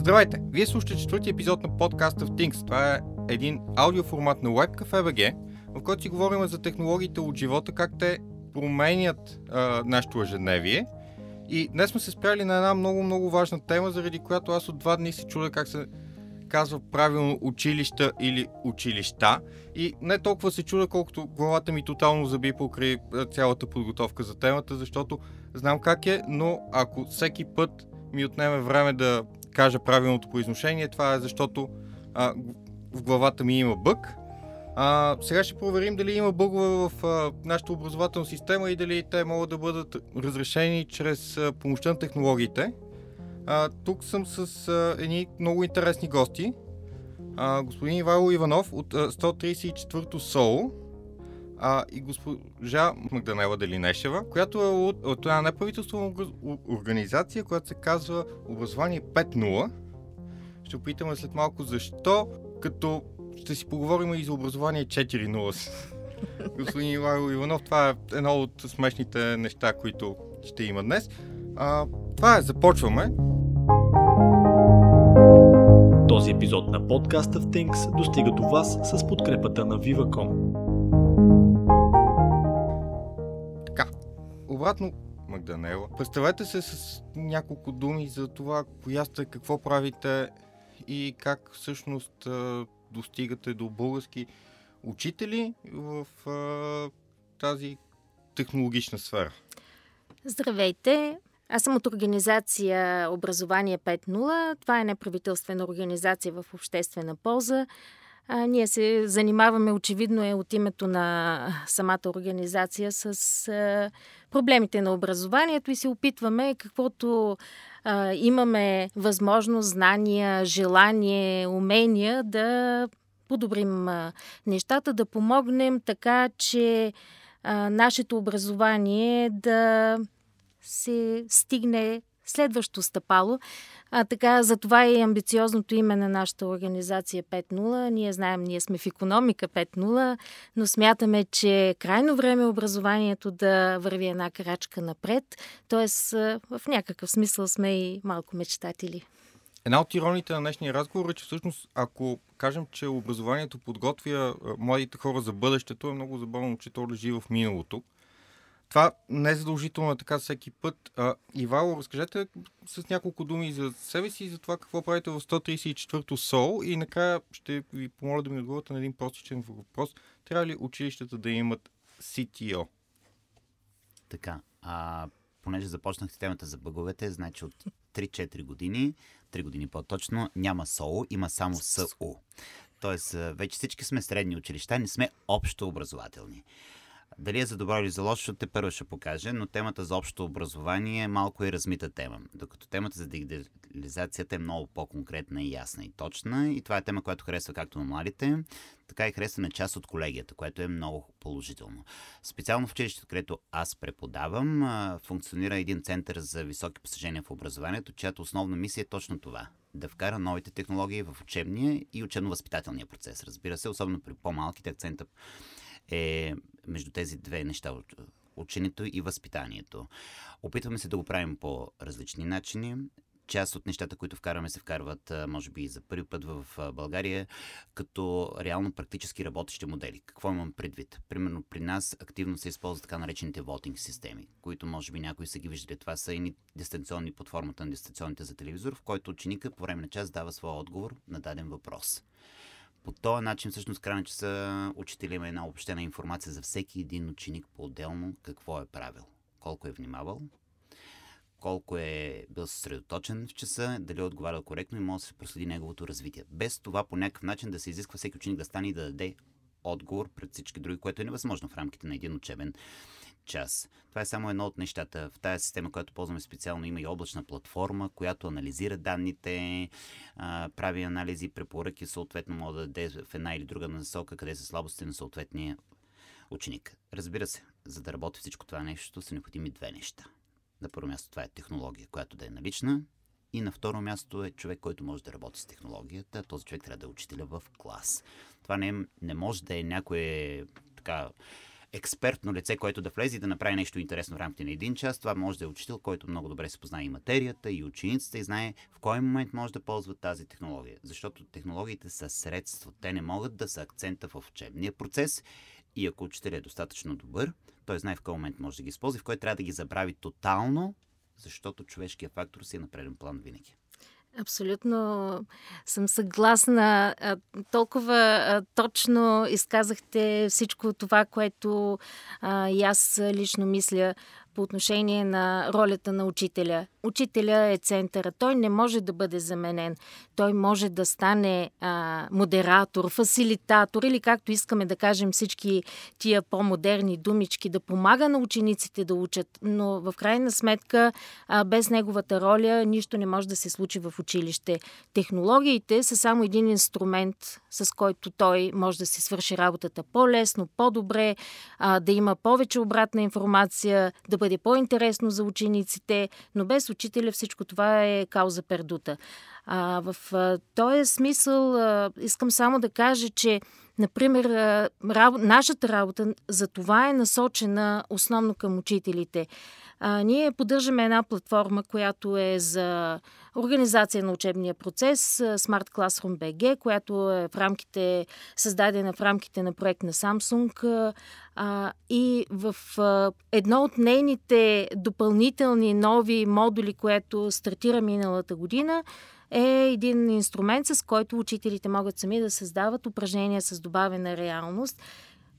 Здравейте! Вие слушате четвърти епизод на подкаста в Things. Това е един аудиоформат на WebCafe.bg, в който си говорим за технологиите от живота, как те променят а, нашето ежедневие. И днес сме се спряли на една много-много важна тема, заради която аз от два дни се чудя как се казва правилно училища или училища. И не толкова се чуда, колкото главата ми тотално заби покрай цялата подготовка за темата, защото знам как е, но ако всеки път ми отнеме време да кажа правилното произношение, това е защото а, в главата ми има бък. А, сега ще проверим дали има бъгове в а, нашата образователна система и дали те могат да бъдат разрешени чрез а, помощта на технологиите. А, тук съм с а, едни много интересни гости. А, господин Ивайло Иванов от а, 134-то СОУ а, и госпожа Магданела Делинешева, която е от, от една неправителствена организация, която се казва Образование 5.0. Ще опитаме след малко защо, като ще си поговорим и за образование 4.0. Господин Ивайло Иванов, това е едно от смешните неща, които ще има днес. А, това е, започваме. Този епизод на подкаста в Things достига до вас с подкрепата на Viva.com. обратно Магданела. Представете се с няколко думи за това, коя сте, какво правите и как всъщност достигате до български учители в тази технологична сфера. Здравейте! Аз съм от организация Образование 5.0. Това е неправителствена организация в обществена полза. А, ние се занимаваме, очевидно е от името на самата организация, с а, проблемите на образованието и се опитваме каквото а, имаме възможност, знания, желание, умения да подобрим а, нещата, да помогнем така, че а, нашето образование да се стигне следващо стъпало. А, така, за това е и амбициозното име на нашата организация 5.0. Ние знаем, ние сме в економика 5.0, но смятаме, че е крайно време образованието да върви една крачка напред. Тоест, в някакъв смисъл сме и малко мечтатели. Една от ироните на днешния разговор е, че всъщност, ако кажем, че образованието подготвя младите хора за бъдещето, е много забавно, че то лежи в миналото. Това не е задължително така всеки път. А, Ивало, разкажете с няколко думи за себе си и за това какво правите в 134-то СОЛ и накрая ще ви помоля да ми отговорите на един простичен въпрос. Трябва ли училищата да имат CTO? Така, а, понеже започнахте темата за бъговете, значи от 3-4 години, 3 години по-точно, няма СОУ, има само СУ. Тоест, вече всички сме средни училища, не сме общо образователни. Дали е за добро или за лошо, те първо ще покаже, но темата за общо образование е малко и размита тема. Докато темата за дигитализацията е много по-конкретна и ясна и точна. И това е тема, която харесва както на младите, така и харесва на част от колегията, което е много положително. Специално в училището, където аз преподавам, функционира един център за високи постижения в образованието, чиято основна мисия е точно това да вкара новите технологии в учебния и учебно-възпитателния процес. Разбира се, особено при по-малките акцента е между тези две неща ученето и възпитанието. Опитваме се да го правим по различни начини. Част от нещата, които вкарваме, се вкарват, може би, за първи път в България, като реално практически работещи модели. Какво имам предвид? Примерно при нас активно се използват така наречените вотинг системи, които може би някои са ги виждали. Това са и дистанционни под формата на дистанционните за телевизор, в който ученика по време на час дава своя отговор на даден въпрос. По този начин, всъщност, крайна часа, учителя има една общена информация за всеки един ученик по-отделно какво е правил, колко е внимавал, колко е бил съсредоточен в часа, дали е отговарял коректно и може да се проследи неговото развитие. Без това по някакъв начин да се изисква всеки ученик да стане и да даде отговор пред всички други, което е невъзможно в рамките на един учебен час. Това е само едно от нещата. В тази система, която ползваме специално, има и облачна платформа, която анализира данните, прави анализи, препоръки, съответно може да даде в една или друга насока, къде са слабости на съответния ученик. Разбира се, за да работи всичко това нещо, са необходими две неща. На първо място това е технология, която да е налична, и на второ място е човек, който може да работи с технологията. Този човек трябва да е учителя в клас. Това не, не може да е някой така експертно лице, което да влезе и да направи нещо интересно в рамките на един час. Това може да е учител, който много добре се познае и материята, и учениците, и знае в кой момент може да ползва тази технология. Защото технологиите са средство. Те не могат да са акцента в учебния процес. И ако учителят е достатъчно добър, той знае в кой момент може да ги използва, в кой трябва да ги забрави тотално, защото човешкият фактор си е на преден план винаги. Абсолютно съм съгласна. Толкова точно изказахте всичко това, което и аз лично мисля по отношение на ролята на учителя. Учителя е центъра. Той не може да бъде заменен. Той може да стане а, модератор, фасилитатор или както искаме да кажем всички тия по-модерни думички, да помага на учениците да учат. Но в крайна сметка, а, без неговата роля, нищо не може да се случи в училище. Технологиите са само един инструмент, с който той може да си свърши работата по-лесно, по-добре, да има повече обратна информация, да бъде по-интересно за учениците, но без учителя всичко това е кауза пердута. В този смисъл искам само да кажа, че Например, нашата работа за това е насочена основно към учителите. Ние поддържаме една платформа, която е за организация на учебния процес, Smart Classroom BG, която е в рамките, създадена в рамките на проект на Samsung. И в едно от нейните допълнителни нови модули, което стартира миналата година, е един инструмент, с който учителите могат сами да създават упражнения с добавена реалност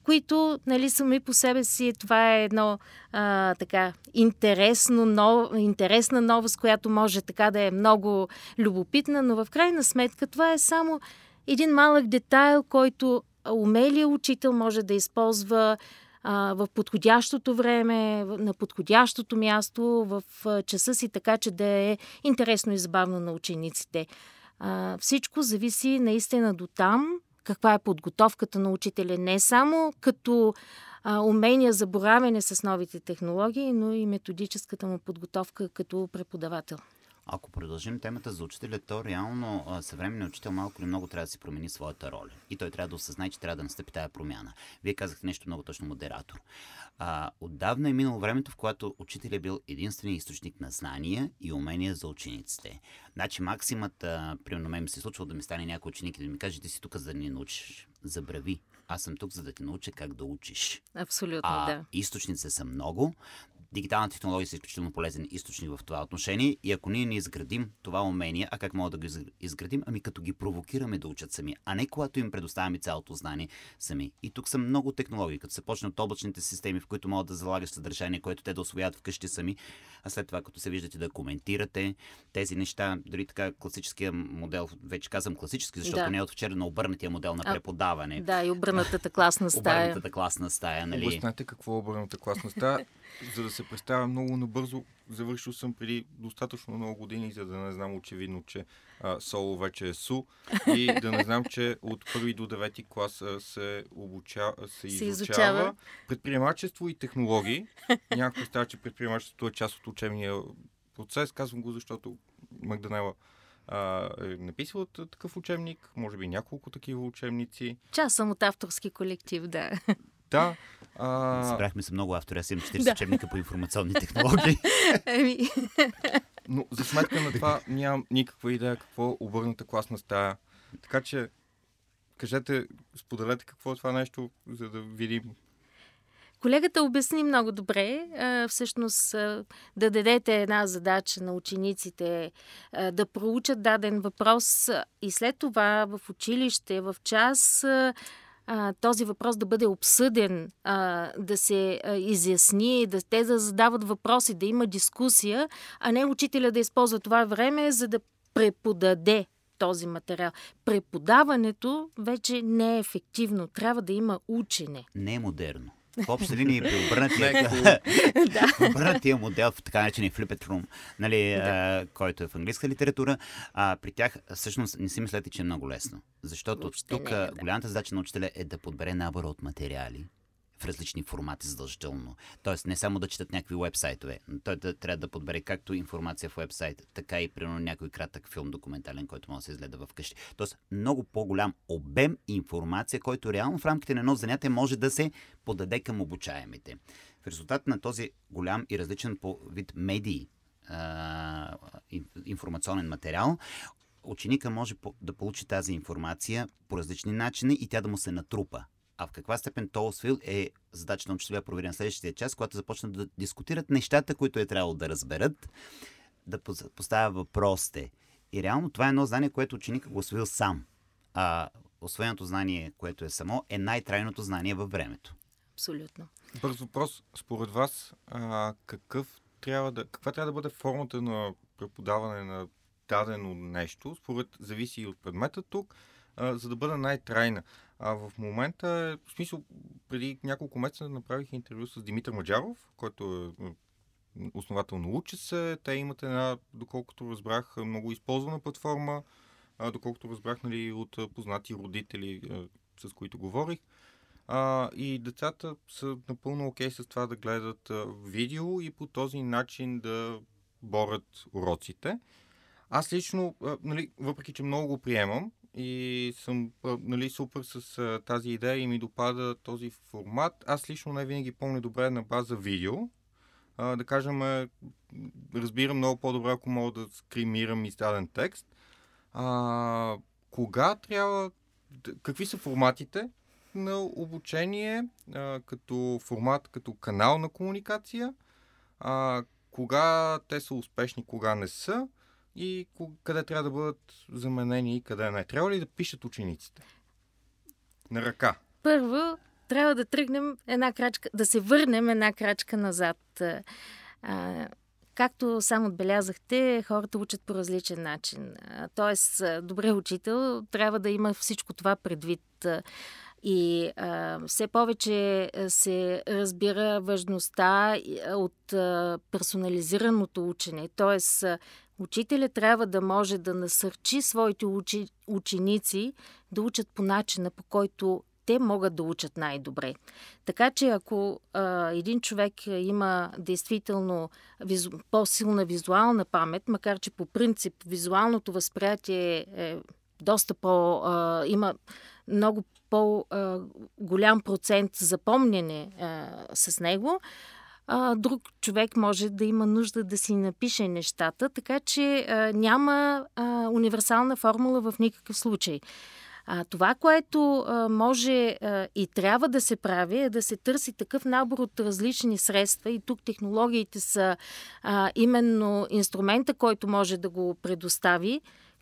които нали, сами по себе си това е едно а, така интересно, нов, интересна новост, която може така да е много любопитна, но в крайна сметка това е само един малък детайл, който умелия учител може да използва в подходящото време, на подходящото място, в часа си, така че да е интересно и забавно на учениците. Всичко зависи наистина до там, каква е подготовката на учителя, не само като а, умения за боравене с новите технологии, но и методическата му подготовка като преподавател. Ако продължим темата за учителя, то реално съвременният учител малко или много трябва да си промени своята роля. И той трябва да осъзнае, че трябва да настъпи тая промяна. Вие казахте нещо много точно модератор. А, отдавна е минало времето, в което учителя е бил единственият източник на знания и умения за учениците. Значи максимата, примерно мен ми се е случва да ми стане някой ученик и да ми каже, ти си тук за да ни научиш. Забрави. Аз съм тук, за да те науча как да учиш. Абсолютно, а, да. Източници са много, дигиталната технология са изключително полезен източник в това отношение и ако ние не изградим това умение, а как мога да го изградим? Ами като ги провокираме да учат сами, а не когато им предоставяме цялото знание сами. И тук са много технологии, като се почне от облачните системи, в които могат да залагаш съдържание, което те да освоят вкъщи сами, а след това, като се виждате да коментирате тези неща, дори така класическия модел, вече казвам класически, защото да. не е от вчера на обърнатия модел на преподаване. А, да, и обърнатата класна стая. Обърнатата класна стая, нали? Обяснете какво е обърната класна стая, за да се представя много набързо. Завършил съм преди достатъчно много години, за да не знам очевидно, че а, соло вече е су и да не знам, че от първи до девети клас а, се, обуча, се, се изучава, изучава предприемачество и технологии. Някой става, че предприемачеството е част от учебния процес. Казвам го, защото Магданела а, е написала такъв учебник, може би няколко такива учебници. Част съм от авторски колектив, да. Да. А... Събрахме се много автори. Аз имам 40 да. учебника по информационни технологии. Еми. Но за сметка на това нямам никаква идея какво обърната класна стая. Така че, кажете, споделете какво е това нещо, за да видим Колегата обясни много добре. Всъщност да дадете една задача на учениците да проучат даден въпрос и след това в училище, в час а, този въпрос да бъде обсъден, а, да се а, изясни, да те да задават въпроси, да има дискусия, а не учителя да използва това време, за да преподаде този материал. Преподаването вече не е ефективно. Трябва да има учене. Не е модерно. В общи линии при обърнатия, обърнатия модел в така наречения flipped room, нали, да. а, който е в английска литература, а, при тях всъщност не си мислете, че е много лесно. Защото Въобще тук не, да. голямата задача на учителя е да подбере набора от материали, в различни формати задължително. Тоест не само да четат някакви вебсайтове, но той да, трябва да подбере както информация в вебсайт, така и примерно някой кратък филм документален, който може да се изгледа вкъщи. Тоест много по-голям обем информация, който реално в рамките на едно занятие може да се подаде към обучаемите. В резултат на този голям и различен по вид медии, информационен материал, ученика може да получи тази информация по различни начини и тя да му се натрупа. А в каква степен то освил е задача на учителя провери на следващия час, когато започнат да дискутират нещата, които е трябвало да разберат, да поставя въпросите. И реално това е едно знание, което ученика го освоил сам. А освоеното знание, което е само, е най-трайното знание във времето. Абсолютно. Бърз въпрос. Според вас, а, какъв трябва да, каква трябва да бъде формата на преподаване на дадено нещо, според зависи и от предмета тук, а, за да бъде най-трайна. А в момента, в смисъл, преди няколко месеца направих интервю с Димитър Маджаров, който е основател на Учи се. Те имат една, доколкото разбрах, много използвана платформа, доколкото разбрах нали, от познати родители, с които говорих. А, и децата са напълно окей okay с това да гледат видео и по този начин да борят уроците. Аз лично, нали, въпреки че много го приемам и съм нали, супер с а, тази идея и ми допада този формат, аз лично не винаги помня добре на база видео. А, да кажем, разбирам много по-добре, ако мога да скримирам издаден текст. А, кога трябва, какви са форматите, на обучение а, като формат, като канал на комуникация, а, кога те са успешни, кога не са и къде трябва да бъдат заменени и къде не. Трябва ли да пишат учениците? На ръка. Първо, трябва да тръгнем една крачка, да се върнем една крачка назад. А, както сам отбелязахте, хората учат по различен начин. Тоест, добре учител трябва да има всичко това предвид. И а, все повече се разбира важността от а, персонализираното учене. Тоест, учителя трябва да може да насърчи своите учи, ученици да учат по начина, по който те могат да учат най-добре. Така че ако а, един човек има действително визу, по-силна визуална памет, макар че по принцип визуалното възприятие е доста по... А, има много по-голям процент запомняне а, с него, а, друг човек може да има нужда да си напише нещата, така че а, няма а, универсална формула в никакъв случай. А, това, което а, може а, и трябва да се прави, е да се търси такъв набор от различни средства и тук технологиите са а, именно инструмента, който може да го предостави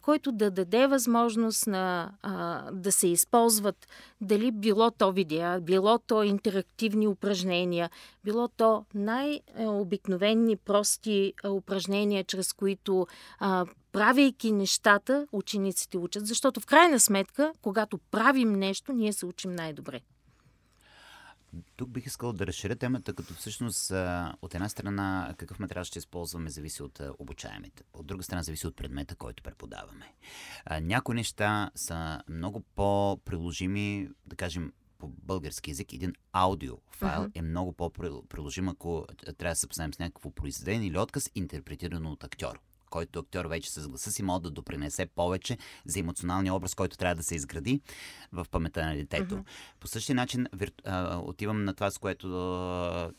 който да даде възможност на, а, да се използват дали било то видеа, било то интерактивни упражнения, било то най-обикновени прости упражнения, чрез които а, правейки нещата, учениците учат. Защото в крайна сметка, когато правим нещо, ние се учим най-добре. Тук бих искал да разширя темата, като всъщност от една страна какъв материал ще използваме зависи от обучаемите. От друга страна зависи от предмета, който преподаваме. Някои неща са много по-приложими, да кажем, по български язик един аудиофайл uh-huh. е много по-приложим, ако трябва да се запознаем с някакво произведение или отказ, интерпретирано от актьор който актьор вече с гласа си може да допринесе повече за емоционалния образ, който трябва да се изгради в памета на детето. Mm-hmm. По същия начин отивам на това, с което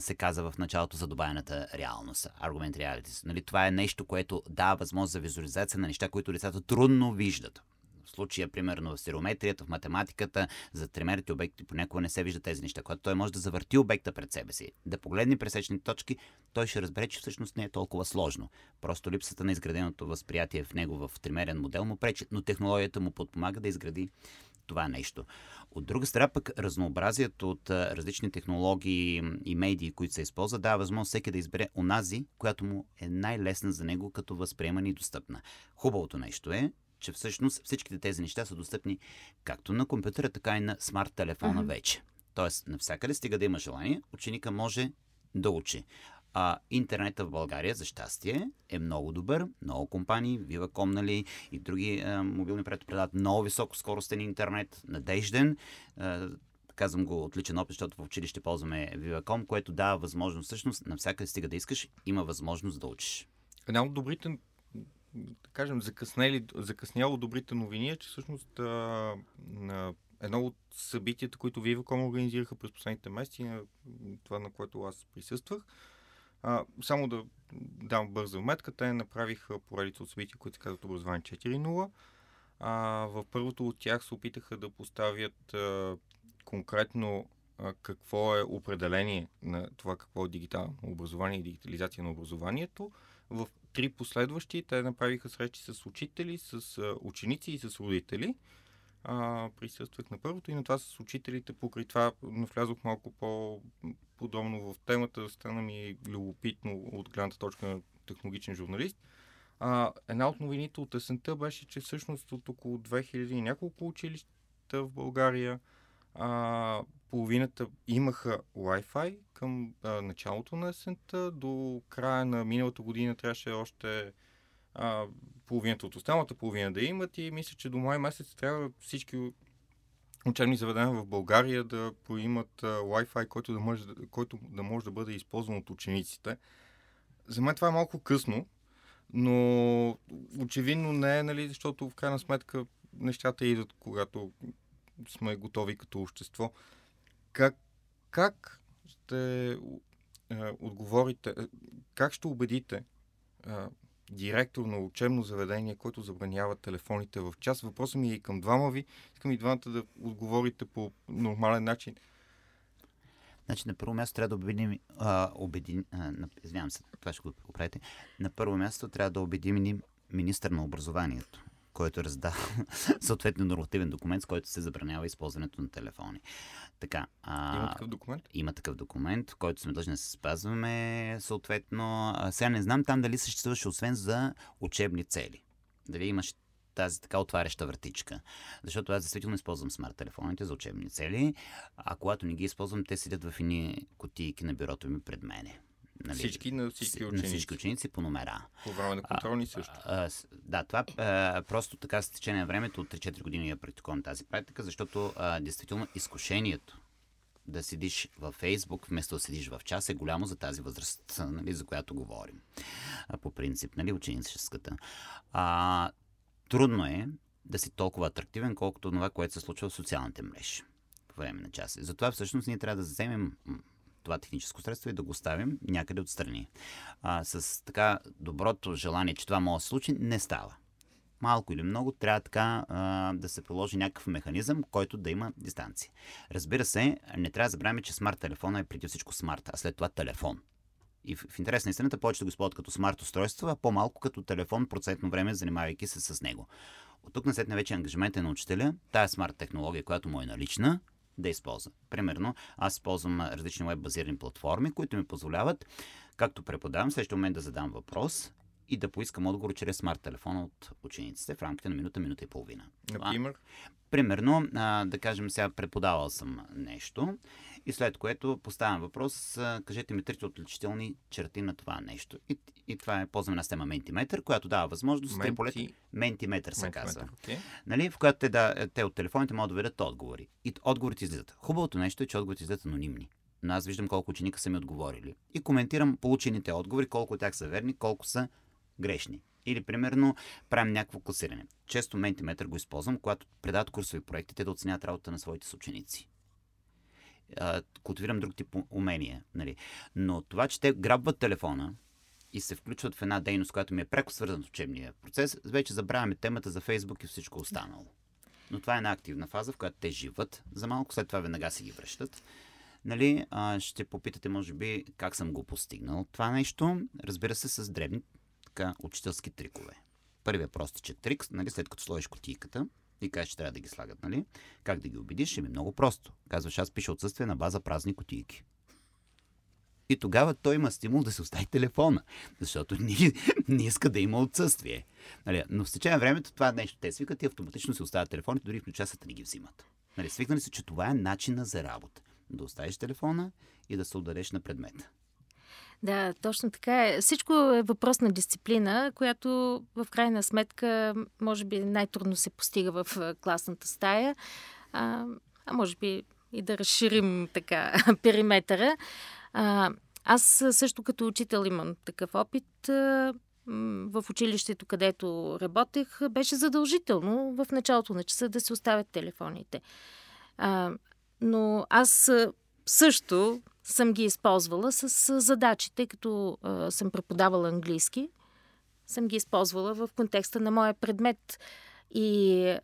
се каза в началото за добавената реалност, аргумент реалитис. Нали, това е нещо, което дава възможност за визуализация на неща, които децата трудно виждат случая, примерно в стереометрията, в математиката, за тримерите обекти понякога не се вижда тези неща. Когато той може да завърти обекта пред себе си, да погледне пресечни точки, той ще разбере, че всъщност не е толкова сложно. Просто липсата на изграденото възприятие в него в тримерен модел му пречи, но технологията му подпомага да изгради това нещо. От друга страна пък разнообразието от различни технологии и медии, които се използват, дава възможност всеки да избере онази, която му е най-лесна за него като възприемане и достъпна. Хубавото нещо е, че всъщност всичките тези неща са достъпни както на компютъра, така и на смарт телефона mm-hmm. вече. Тоест, навсякъде стига да има желание, ученика може да учи. А, интернета в България, за щастие, е много добър. Много компании, Viva.com, нали, и други а, мобилни предават много високо скоростен интернет, надежден. А, казвам го от личен опит, защото в училище ползваме Viva.com, което дава възможност всъщност навсякъде стига да искаш, има възможност да учиш. Една от добрите, да кажем, закъснели, закъсняло добрите новини е, че всъщност а, на едно от събитията, които Viva.com организираха през последните месеци, това на което аз присъствах, а, само да дам бърза вметка, те направиха поредица от събития, които се казват Образование 4.0. А, в първото от тях се опитаха да поставят а, конкретно а, какво е определение на това какво е дигитално образование и дигитализация на образованието. В три последващи те направиха срещи с учители, с ученици и с родители. А, присъствах на първото и на това с учителите. Покрай това навлязох малко по-подробно в темата. Стана ми любопитно от гледната точка на технологичен журналист. А, една от новините от есента беше, че всъщност от около 2000 и няколко училища в България а, половината имаха Wi-Fi към а, началото на есента. До края на миналата година трябваше още а, половината от останалата половина да имат и мисля, че до май месец трябва всички учебни заведения в България да поимат а, Wi-Fi, който да, може, който да може да бъде използван от учениците. За мен това е малко късно, но очевидно не е, нали, защото в крайна сметка нещата идват, когато сме готови като общество. Как, как ще е, отговорите, как ще убедите е, директор на учебно заведение, който забранява телефоните в час? Въпросът ми е и към двама ви. Искам и двамата да отговорите по нормален начин. Значи, на първо място трябва да а, убедим, а, извинявам се, това ще го оправите. На първо място трябва да убедим министър на образованието, който разда съответно нормативен документ, с който се забранява използването на телефони. Така, а, има такъв документ? Има такъв документ, който сме длъжни да се спазваме. Съответно, а, сега не знам там дали съществуваше освен за учебни цели. Дали имаш тази така отваряща вратичка. Защото аз действително използвам смарт телефоните за учебни цели, а когато не ги използвам, те седят в едни кутийки на бюрото ми пред мене. Нали, всички на всички ученици. На всички ученици по номера. По време на контролни също. А, а, да, това а, просто така с течение на времето от 3-4 години я практикувам тази практика, защото а, действително изкушението да седиш във Фейсбук, вместо да седиш в час, е голямо за тази възраст, нали, за която говорим. А, по принцип, нали, ученическата. А, трудно е да си толкова атрактивен, колкото това, което се случва в социалните мрежи по време на час. Затова всъщност ние трябва да вземем това техническо средство и да го оставим някъде отстрани. А, с така доброто желание, че това може да се случи, не става. Малко или много трябва така а, да се приложи някакъв механизъм, който да има дистанция. Разбира се, не трябва да забравяме, че смарт телефона е преди всичко смарт, а след това телефон. И в, в интерес на истината повечето го използват като смарт устройство, а по-малко като телефон процентно време, занимавайки се с него. От тук на след вече ангажимент е на учителя, тая смарт технология, която му е налична, да използва. Примерно, аз използвам различни веб-базирани платформи, които ми позволяват, както преподавам, следващия момент да задам въпрос и да поискам отговор чрез смарт телефона от учениците в рамките на минута, минута и половина. Например? Примерно, а, да кажем, сега преподавал съм нещо и след което поставям въпрос, кажете ми трите отличителни черти на това нещо. И, и това е ползваме на система Mentimeter, която дава възможност Менти... полета... Mentimeter се казва. Okay. Нали, в която те, да, те от телефоните могат да ведат отговори. И отговорите излизат. Хубавото нещо е, че отговорите излизат анонимни. Но аз виждам колко ученика са ми отговорили. И коментирам получените отговори, колко от тях са верни, колко са грешни. Или, примерно, правим някакво класиране. Често Mentimeter го използвам, когато предават курсови проекти, те да оценят работата на своите съученици култивирам друг тип умения. Нали. Но това, че те грабват телефона и се включват в една дейност, която ми е преко свързана с учебния процес, вече забравяме темата за Фейсбук и всичко останало. Но това е една активна фаза, в която те живат за малко, след това веднага си ги връщат. Нали, а, ще попитате, може би, как съм го постигнал това нещо. Разбира се, с дребни така, учителски трикове. Първият простичък трик, нали, след като сложиш котийката, и кажеш, че трябва да ги слагат, нали? Как да ги убедиш? Еми много просто. Казваш, аз пиша отсъствие на база празни кутийки. И тогава той има стимул да се остави телефона, защото не, не иска да има отсъствие. Нали? Но в течение на времето това нещо те свикат и автоматично се оставят телефоните, дори в часата не ги взимат. Нали? Свикнали се, че това е начина за работа. Да оставиш телефона и да се удареш на предмета. Да, точно така е. Всичко е въпрос на дисциплина, която в крайна сметка може би най-трудно се постига в класната стая, а, а може би и да разширим така периметъра. А, аз също като учител имам такъв опит. В училището, където работех, беше задължително в началото на часа да се оставят телефоните. А, но аз също съм ги използвала с задачи, тъй като а, съм преподавала английски. Съм ги използвала в контекста на моя предмет. И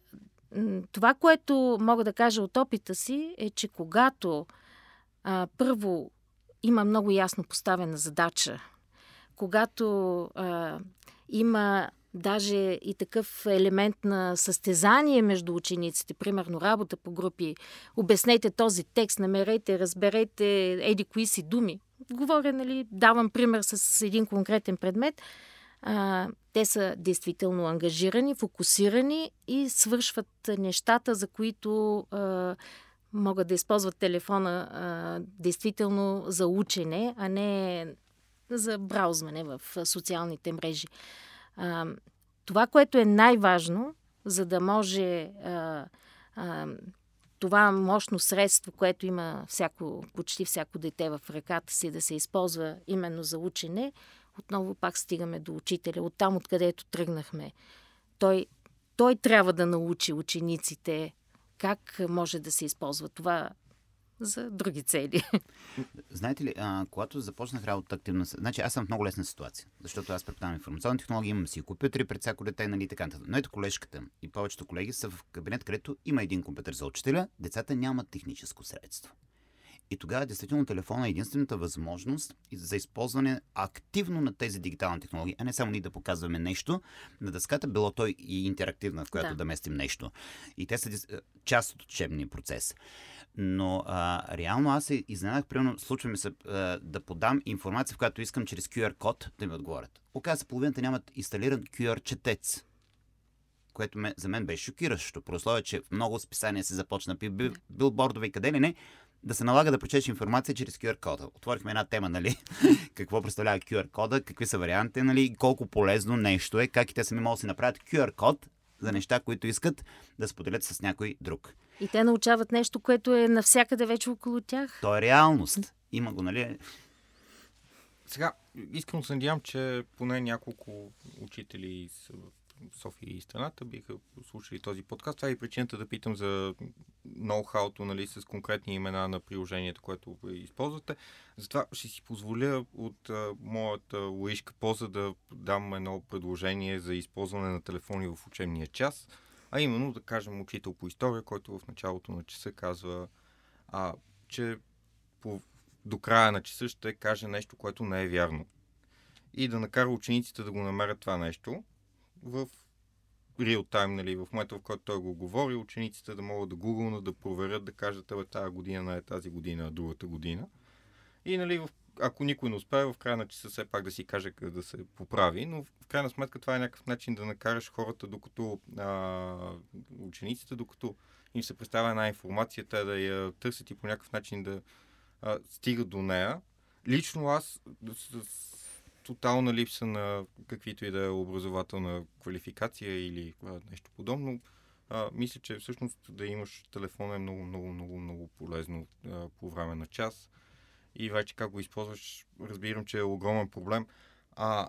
това, което мога да кажа от опита си, е, че когато а, първо има много ясно поставена задача, когато а, има даже и такъв елемент на състезание между учениците, примерно работа по групи. Обяснете този текст, намерете, разберете еди кои си думи. Говоря, нали, давам пример с един конкретен предмет. А, те са действително ангажирани, фокусирани и свършват нещата, за които а, могат да използват телефона а, действително за учене, а не за браузване в социалните мрежи. Това, което е най-важно, за да може а, а, това мощно средство, което има всяко, почти всяко дете в ръката си да се използва именно за учене, отново пак стигаме до учителя, оттам откъдето тръгнахме. Той, той трябва да научи учениците как може да се използва това за други цели. Знаете ли, а, когато започнах работа активно, значи аз съм в много лесна ситуация, защото аз преподавам информационни технологии, имам си компютри пред всяко дете, нали, така нататък. Но ето колежката и повечето колеги са в кабинет, където има един компютър за учителя, децата нямат техническо средство. И тогава действително телефона е единствената възможност за използване активно на тези дигитални технологии, а не само ние да показваме нещо на дъската, било той и интерактивна, в която да, да местим нещо. И те са част от учебния процес. Но а, реално аз се изненадах, примерно, случва ми се а, да подам информация, в която искам чрез QR код да ми отговорят. Оказва се, половината нямат инсталиран QR четец което ме, за мен беше шокиращо. При условие, че в много списания се започна бил, билбордове и къде ли не, да се налага да прочеш информация чрез QR кода. Отворихме една тема, нали? Какво представлява QR кода, какви са вариантите, нали? Колко полезно нещо е, как и те сами могат да си направят QR код за неща, които искат да споделят с някой друг. И те научават нещо, което е навсякъде вече около тях. То е реалност. Има го, нали? Сега, искам се надявам, че поне няколко учители са в София и страната биха слушали този подкаст. Това е и причината да питам за ноу-хауто нали, с конкретни имена на приложението, което използвате. Затова ще си позволя от а, моята лоишка поза да дам едно предложение за използване на телефони в учебния час, а именно да кажем учител по история, който в началото на часа казва, а, че по, до края на часа ще каже нещо, което не е вярно. И да накара учениците да го намерят това нещо в реал тайм, нали, в момента, в който той го говори, учениците да могат да гугълнат, да проверят, да кажат, абе, тази година не е тази година, а другата година. И, нали, в, ако никой не успее, в края на часа все пак да си каже да се поправи, но в крайна сметка това е някакъв начин да накараш хората, докато а, учениците, докато им се представя една информация, те да я търсят и по някакъв начин да а, стигат до нея. Лично аз с, с тотална липса на каквито и да е образователна квалификация или а, нещо подобно. А, мисля, че всъщност да имаш телефон е много, много, много, много полезно а, по време на час. И вече как го използваш, разбирам, че е огромен проблем. А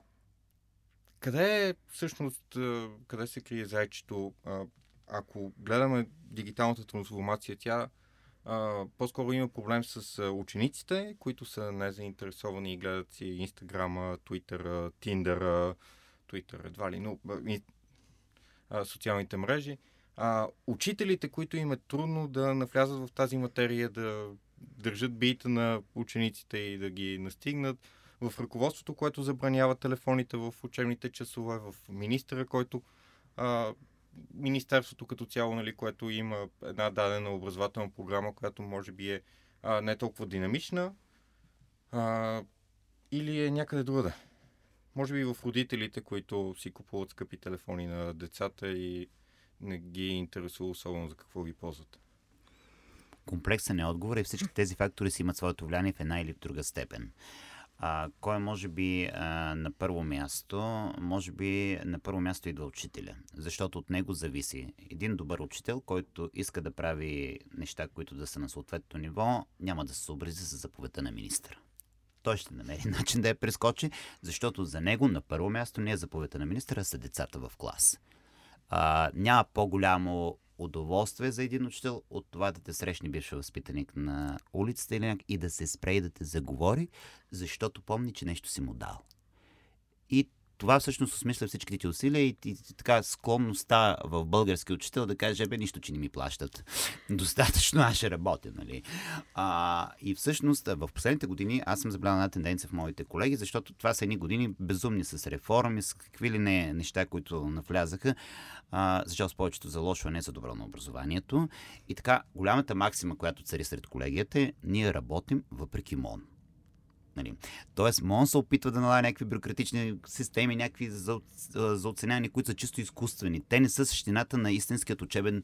къде е всъщност, къде се крие зайчето? Ако гледаме дигиталната трансформация, тя а, по-скоро има проблем с учениците, които са незаинтересовани и гледат си Инстаграма, Твитъра, Тиндъра, Твитър едва ли, но а, социалните мрежи. А, учителите, които им е трудно да навлязат в тази материя, да държат бита на учениците и да ги настигнат, в ръководството, което забранява телефоните в учебните часове, в министъра, който а, Министерството като цяло, нали, което има една дадена образователна програма, която може би е а, не толкова динамична, а, или е някъде другаде. Може би в родителите, които си купуват скъпи телефони на децата и не ги интересува особено за какво ги ползват. Комплексен е отговор и всички тези фактори си имат своето влияние в една или в друга степен. А, кой може би, а, на първо място? Може би на първо място идва учителя, защото от него зависи. Един добър учител, който иска да прави неща, които да са на съответното ниво, няма да се съобрази с заповедта на министъра. Той ще намери начин да я прескочи, защото за него на първо място не е заповедта на министъра, а са децата в клас. А, няма по-голямо удоволствие за един учител от това да те срещне бивши възпитаник на улицата или и да се спре и да те заговори, защото помни, че нещо си му дал. И това всъщност осмисля всичките ти усилия и, и, и така склонността в български учител да каже, бе, нищо, че не ми плащат. Достатъчно, аз ще работя, нали? А, и всъщност в последните години аз съм забелязал една тенденция в моите колеги, защото това са едни години безумни с реформи, с какви ли не неща, които навлязаха. А, за жалост повечето за лошо, а не за добро на образованието. И така, голямата максима, която цари сред колегията е, ние работим въпреки МОН. Нали. Тоест, МОН се опитва да налага някакви бюрократични системи, някакви за, за оценяване, които са чисто изкуствени. Те не са същината на истинският учебен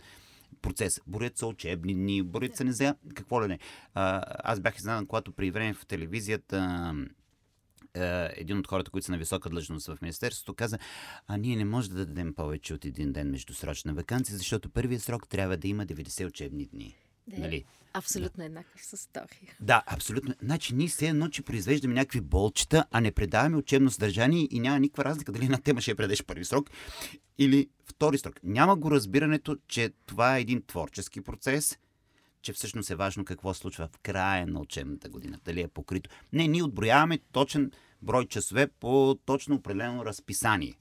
процес. Борят са учебни дни, борят са не за какво ли не. А, аз бях изненадан, когато при време в телевизията един от хората, които са на висока длъжност в Министерството, каза, а ние не можем да дадем повече от един ден между срочна вакансия, защото първият срок трябва да има 90 учебни дни. Да, нали? Абсолютно да. еднакъв с втори. Да, абсолютно. Значи ние все едно, че произвеждаме някакви болчета, а не предаваме учебно съдържание и няма никаква разлика дали една тема ще я предеш първи срок или втори срок. Няма го разбирането, че това е един творчески процес, че всъщност е важно какво се случва в края на учебната година, дали е покрито. Не, ние отброяваме точен брой часове по точно определено разписание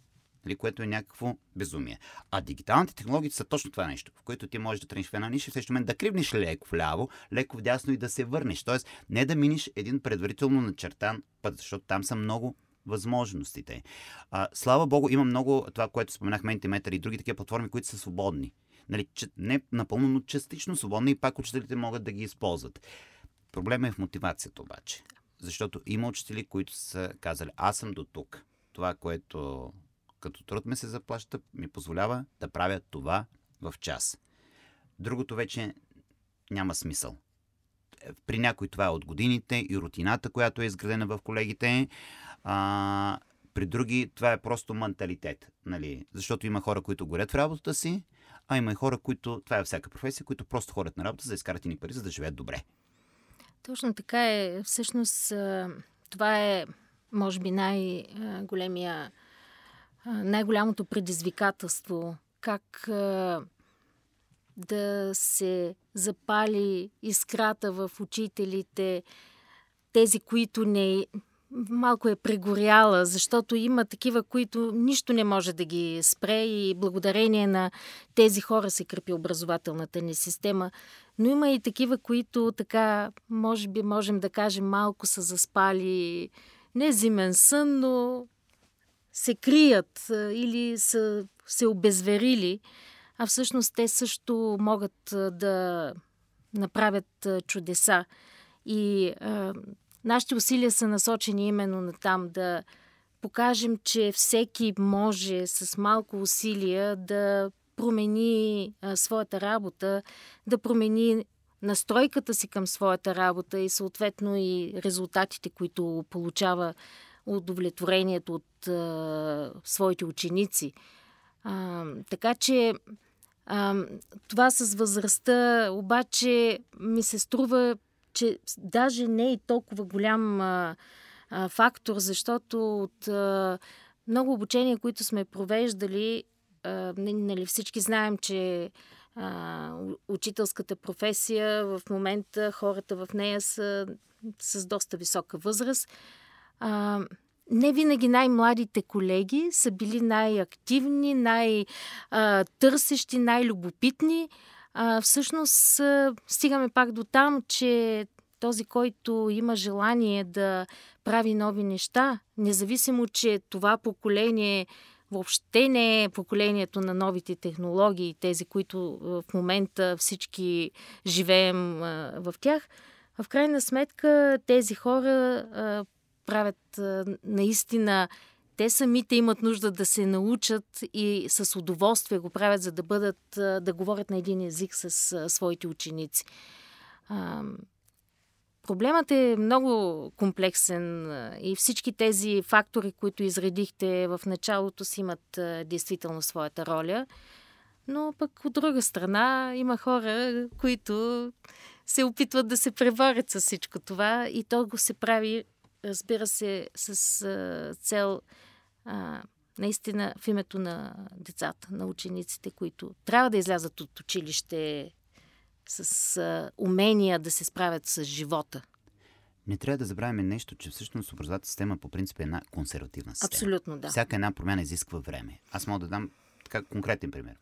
нали, което е някакво безумие. А дигиталните технологии са точно това нещо, в което ти можеш да трениш в една ниша, в момент да кривнеш леко вляво, леко вдясно и да се върнеш. Тоест, не да миниш един предварително начертан път, защото там са много възможностите. А, слава Богу, има много това, което споменах Mentimeter и други такива платформи, които са свободни. Нали, не напълно, но частично свободни и пак учителите могат да ги използват. Проблема е в мотивацията обаче. Защото има учители, които са казали, аз съм до тук. Това, което като труд ме се заплаща, ми позволява да правя това в час. Другото вече няма смисъл. При някой това е от годините и рутината, която е изградена в колегите. А, при други това е просто менталитет. Нали? Защото има хора, които горят в работата си, а има и хора, които, това е всяка професия, които просто ходят на работа, за да изкарат ни пари, за да живеят добре. Точно така е. Всъщност това е, може би, най-големия най-голямото предизвикателство, как да се запали искрата в учителите, тези, които не малко е прегоряла, защото има такива, които нищо не може да ги спре и благодарение на тези хора се крепи образователната ни система. Но има и такива, които така, може би можем да кажем, малко са заспали не зимен сън, но се крият или са се обезверили, а всъщност те също могат да направят чудеса. И а, нашите усилия са насочени именно на там да покажем, че всеки може с малко усилия да промени а, своята работа, да промени настройката си към своята работа и съответно и резултатите, които получава удовлетворението от а, своите ученици. А, така че а, това с възрастта обаче ми се струва, че даже не е толкова голям а, а, фактор, защото от а, много обучения, които сме провеждали, а, нали, всички знаем, че а, учителската професия в момента хората в нея са с доста висока възраст а, не винаги най-младите колеги са били най-активни, най-търсещи, най-любопитни. А, всъщност стигаме пак до там, че този, който има желание да прави нови неща, независимо, че това поколение въобще не е поколението на новите технологии, тези, които в момента всички живеем в тях, в крайна сметка тези хора правят наистина те самите имат нужда да се научат и с удоволствие го правят, за да бъдат, да говорят на един език с своите ученици. Проблемът е много комплексен и всички тези фактори, които изредихте в началото, си имат действително своята роля. Но пък от друга страна има хора, които се опитват да се преварят с всичко това и то го се прави, разбира се, с а, цел а, наистина в името на децата, на учениците, които трябва да излязат от училище с а, умения да се справят с живота. Не трябва да забравяме нещо, че всъщност образователната система по принцип е една консервативна система. Абсолютно, да. Всяка една промяна изисква време. Аз мога да дам така конкретен пример.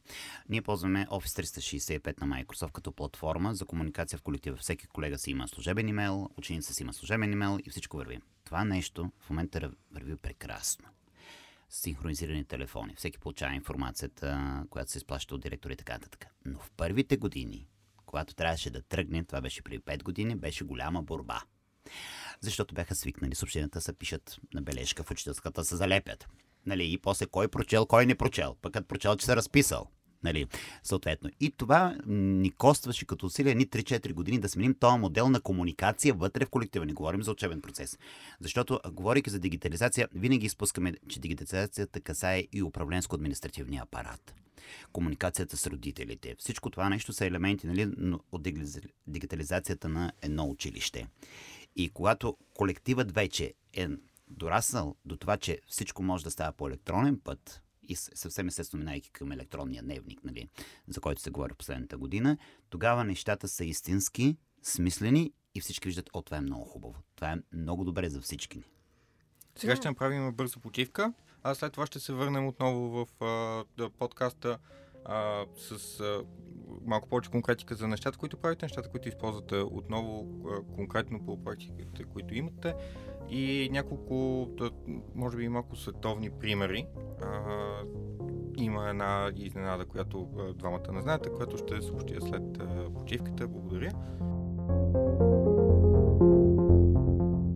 Ние ползваме Office 365 на Microsoft като платформа за комуникация в колектива. Всеки колега си има служебен имейл, ученица си има служебен имейл и всичко върви. Това нещо в момента върви прекрасно. Синхронизирани телефони. Всеки получава информацията, която се изплаща от директори и така нататък. Но в първите години, когато трябваше да тръгне, това беше преди 5 години, беше голяма борба. Защото бяха свикнали съобщенията се пишат на бележка в учителската, се залепят. Нали, и после кой прочел, кой не прочел. Пък като прочел, че се разписал. Нали, съответно. И това ни костваше като усилия ни 3-4 години да сменим този модел на комуникация вътре в колектива. Не говорим за учебен процес. Защото, говорейки за дигитализация, винаги изпускаме, че дигитализацията касае и управленско-административния апарат. Комуникацията с родителите. Всичко това нещо са елементи нали, от дигитализацията на едно училище. И когато колективът вече е дораснал до това, че всичко може да става по електронен път, и съвсем естествено минайки към електронния дневник, нали, за който се говори последната година, тогава нещата са истински, смислени и всички виждат, о, това е много хубаво. Това е много добре за всички ни. Сега ще направим бърза почивка, а след това ще се върнем отново в а, подкаста а, с а, малко повече конкретика за нещата, които правите, нещата, които използвате отново а, конкретно по практиките, които имате и няколко, може би малко световни примери. А, има една изненада, която двамата не знаете, която ще съобщя след а, почивката. Благодаря.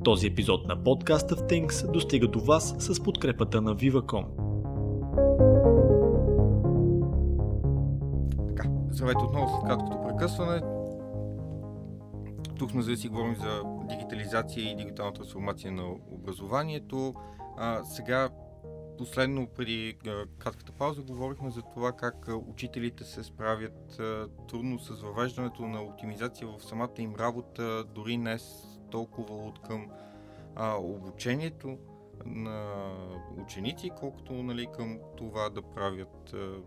Този епизод на подкаста в Things достига до вас с подкрепата на Viva.com. здравейте отново след краткото прекъсване. Тук сме за да си говорим за дигитализация и дигитална трансформация на образованието. А, сега, последно преди кратката пауза, говорихме за това как учителите се справят трудно с въвеждането на оптимизация в самата им работа, дори не толкова от към а, обучението на ученици, колкото нали, към това да правят, а,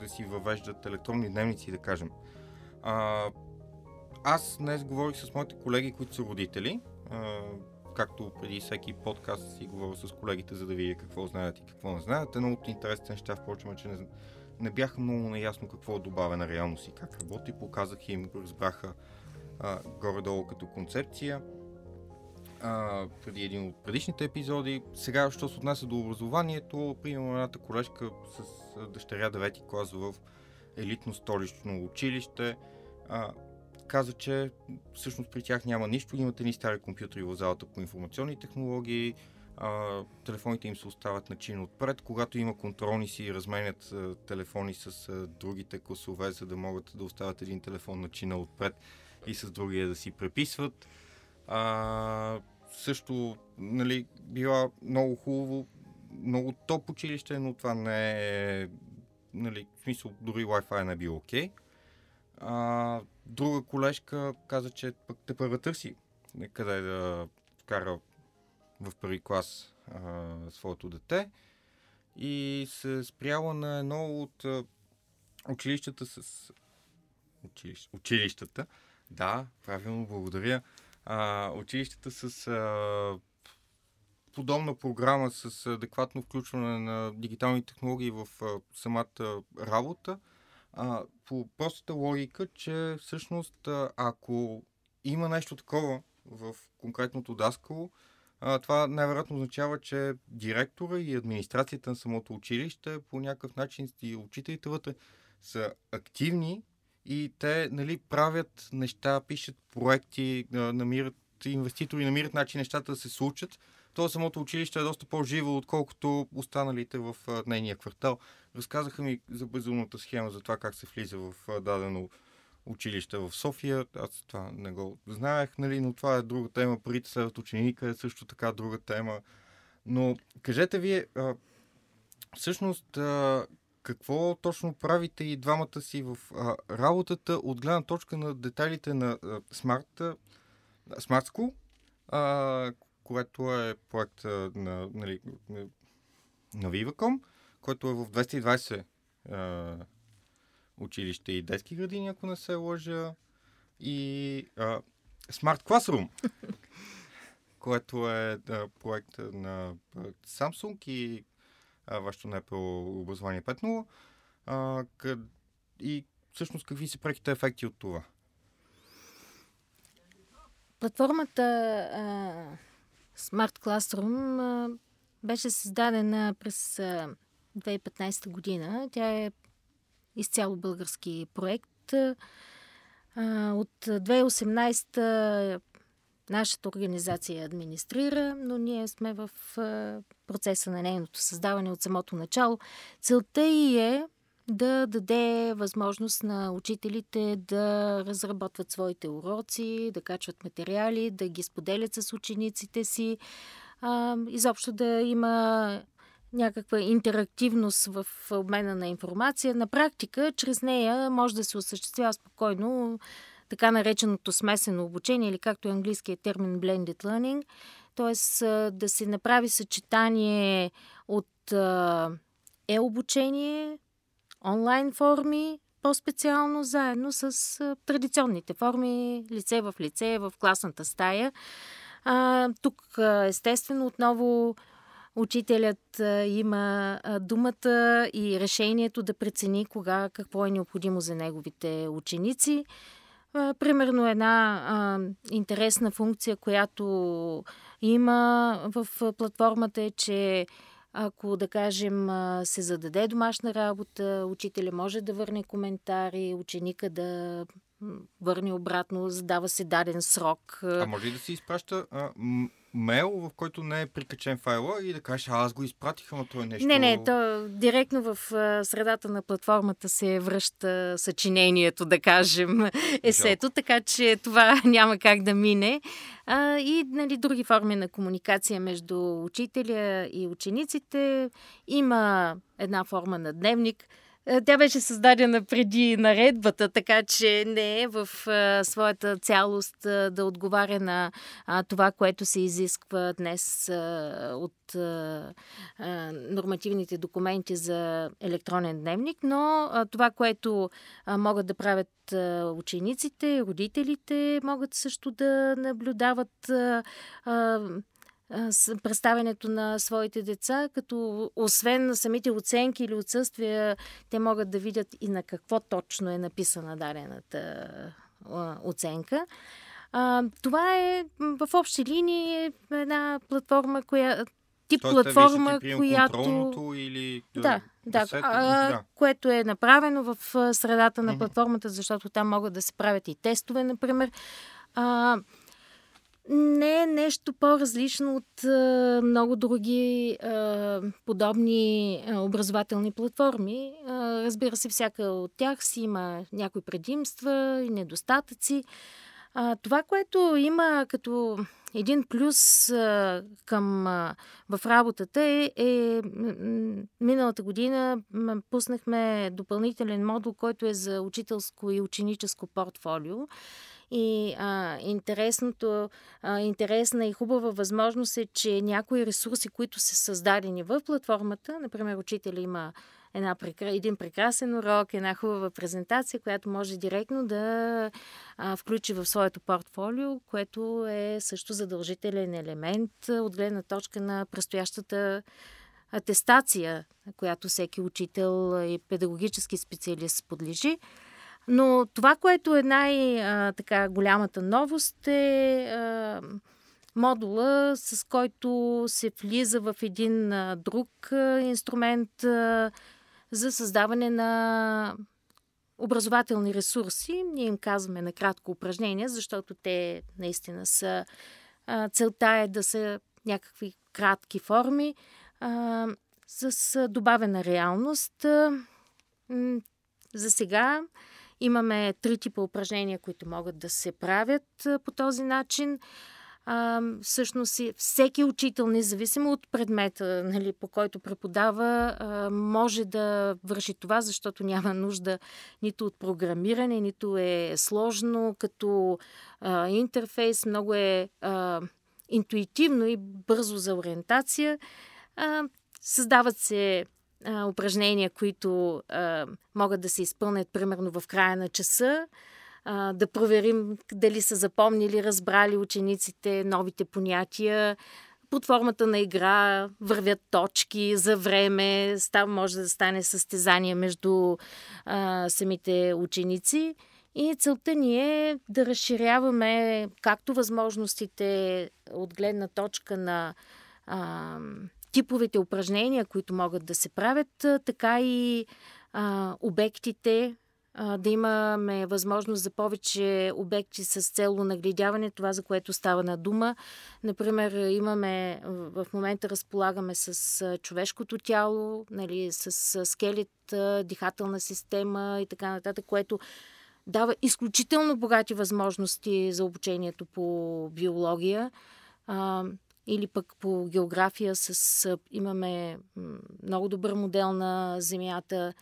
да си въвеждат електронни дневници, да кажем. А, аз днес говорих с моите колеги, които са родители. А, както преди всеки подкаст си говоря с колегите, за да видя какво знаят и какво не знаят. Едно от интересните неща, впрочем, е, че не, не бяха много наясно какво е добавена реалност и как работи. Показах им, разбраха а, горе-долу като концепция а, преди един от предишните епизоди. Сега, що се отнася до образованието, примерно едната колежка с дъщеря 9 клас в елитно столично училище. А, каза, че всъщност при тях няма нищо. Имат едни стари компютри в залата по информационни технологии, а, телефоните им се остават начин отпред. Когато има контролни си разменят а, телефони с а, другите класове, за да могат да оставят един телефон начина отпред и с другия да си преписват. А, също, нали, била много хубаво, много топ училище, но това не е, нали, в смисъл, дори Wi-Fi не е бил окей. Okay. друга колежка каза, че пък те първа търси къде да вкара в първи клас а, своето дете и се спряла на едно от а, училищата с... Училищ... Училищата, да, правилно, благодаря а, училищата с а, подобна програма с адекватно включване на дигитални технологии в самата работа, по простата логика, че всъщност ако има нещо такова в конкретното даскало, това най-вероятно означава, че директора и администрацията на самото училище по някакъв начин и учителите вътре са активни и те нали, правят неща, пишат проекти, намират инвеститори, намират начин нещата да се случат. То самото училище е доста по-живо, отколкото останалите в нейния квартал. Разказаха ми за безумната схема, за това как се влиза в дадено училища в София. Аз това не го знаех, нали, но това е друга тема. Парите следват ученика е също така друга тема. Но кажете вие, а, всъщност, а, какво точно правите и двамата си в а, работата от гледна точка на детайлите на School, а, което е проект а, на, нали, на Viva.com, който е в 220 а, училище и детски градини, ако не се лъжа, и а, Smart Classroom, което е да, проект на Samsung и а, вашето не по образование 5.0. А, къд... И всъщност какви са преките ефекти от това? Платформата а, Smart Classroom беше създадена през а, 2015 година. Тя е изцяло български проект. От 2018 нашата организация администрира, но ние сме в процеса на нейното създаване от самото начало. Целта и е да даде възможност на учителите да разработват своите уроци, да качват материали, да ги споделят с учениците си, а, изобщо да има някаква интерактивност в обмена на информация. На практика, чрез нея може да се осъществява спокойно така нареченото смесено обучение или както е английският термин blended learning, т.е. да се направи съчетание от е-обучение, онлайн форми, по-специално заедно с традиционните форми, лице в лице, в класната стая. А, тук, естествено, отново учителят има думата и решението да прецени кога какво е необходимо за неговите ученици. Примерно една а, интересна функция, която има в платформата е, че ако, да кажем, се зададе домашна работа, учителя може да върне коментари, ученика да върне обратно, задава се даден срок. А може ли да се изпраща а, мейл, в който не е прикачен файла и да кажеш, аз го изпратих, ама то е нещо... Не, не, то директно в средата на платформата се връща съчинението, да кажем, есето, Жал. така че това няма как да мине. А, и нали, други форми на комуникация между учителя и учениците. Има една форма на дневник, тя беше създадена преди наредбата, така че не е в а, своята цялост а, да отговаря на това, което се изисква днес от нормативните документи за електронен дневник, но това, което могат да правят учениците, родителите, могат също да наблюдават. Представянето на своите деца, като освен на самите оценки или отсъствия, те могат да видят и на какво точно е написана дадената оценка. А, това е в общи линии една платформа, коя, тип Тоест, платформа, която... Или... Да, да, а, да, което е направено в средата на платформата, защото там могат да се правят и тестове, например. А, не е нещо по-различно от а, много други а, подобни а, образователни платформи. А, разбира се, всяка от тях си има някои предимства и недостатъци. А, това, което има като един плюс а, към, а, в работата е, е миналата година пуснахме допълнителен модул, който е за учителско и ученическо портфолио. И а, интересното, а, интересна и хубава възможност е, че някои ресурси, които са създадени в платформата, например, учителя има една, един прекрасен урок, една хубава презентация, която може директно да а, включи в своето портфолио, което е също задължителен елемент от гледна точка на предстоящата атестация, която всеки учител и педагогически специалист подлежи. Но това, което е най-голямата новост е модула, с който се влиза в един друг инструмент за създаване на образователни ресурси. Ние им казваме накратко упражнения, защото те наистина са. Целта е да са някакви кратки форми с добавена реалност. За сега Имаме три типа упражнения, които могат да се правят по този начин. А, всъщност всеки учител, независимо от предмета, нали, по който преподава, а, може да върши това, защото няма нужда нито от програмиране, нито е сложно като а, интерфейс, много е а, интуитивно и бързо за ориентация. А, създават се а, упражнения, които а, могат да се изпълнят примерно в края на часа, а, да проверим дали са запомнили, разбрали учениците новите понятия. Под формата на игра вървят точки за време, став, може да стане състезание между а, самите ученици. И целта ни е да разширяваме както възможностите от гледна точка на а, типовете упражнения, които могат да се правят, така и а, обектите, а, да имаме възможност за повече обекти с цел нагледяване, това за което става на дума. Например, имаме, в момента разполагаме с човешкото тяло, нали, с скелет, дихателна система и така нататък, което дава изключително богати възможности за обучението по биология. Или пък по география с, имаме много добър модел на Земята,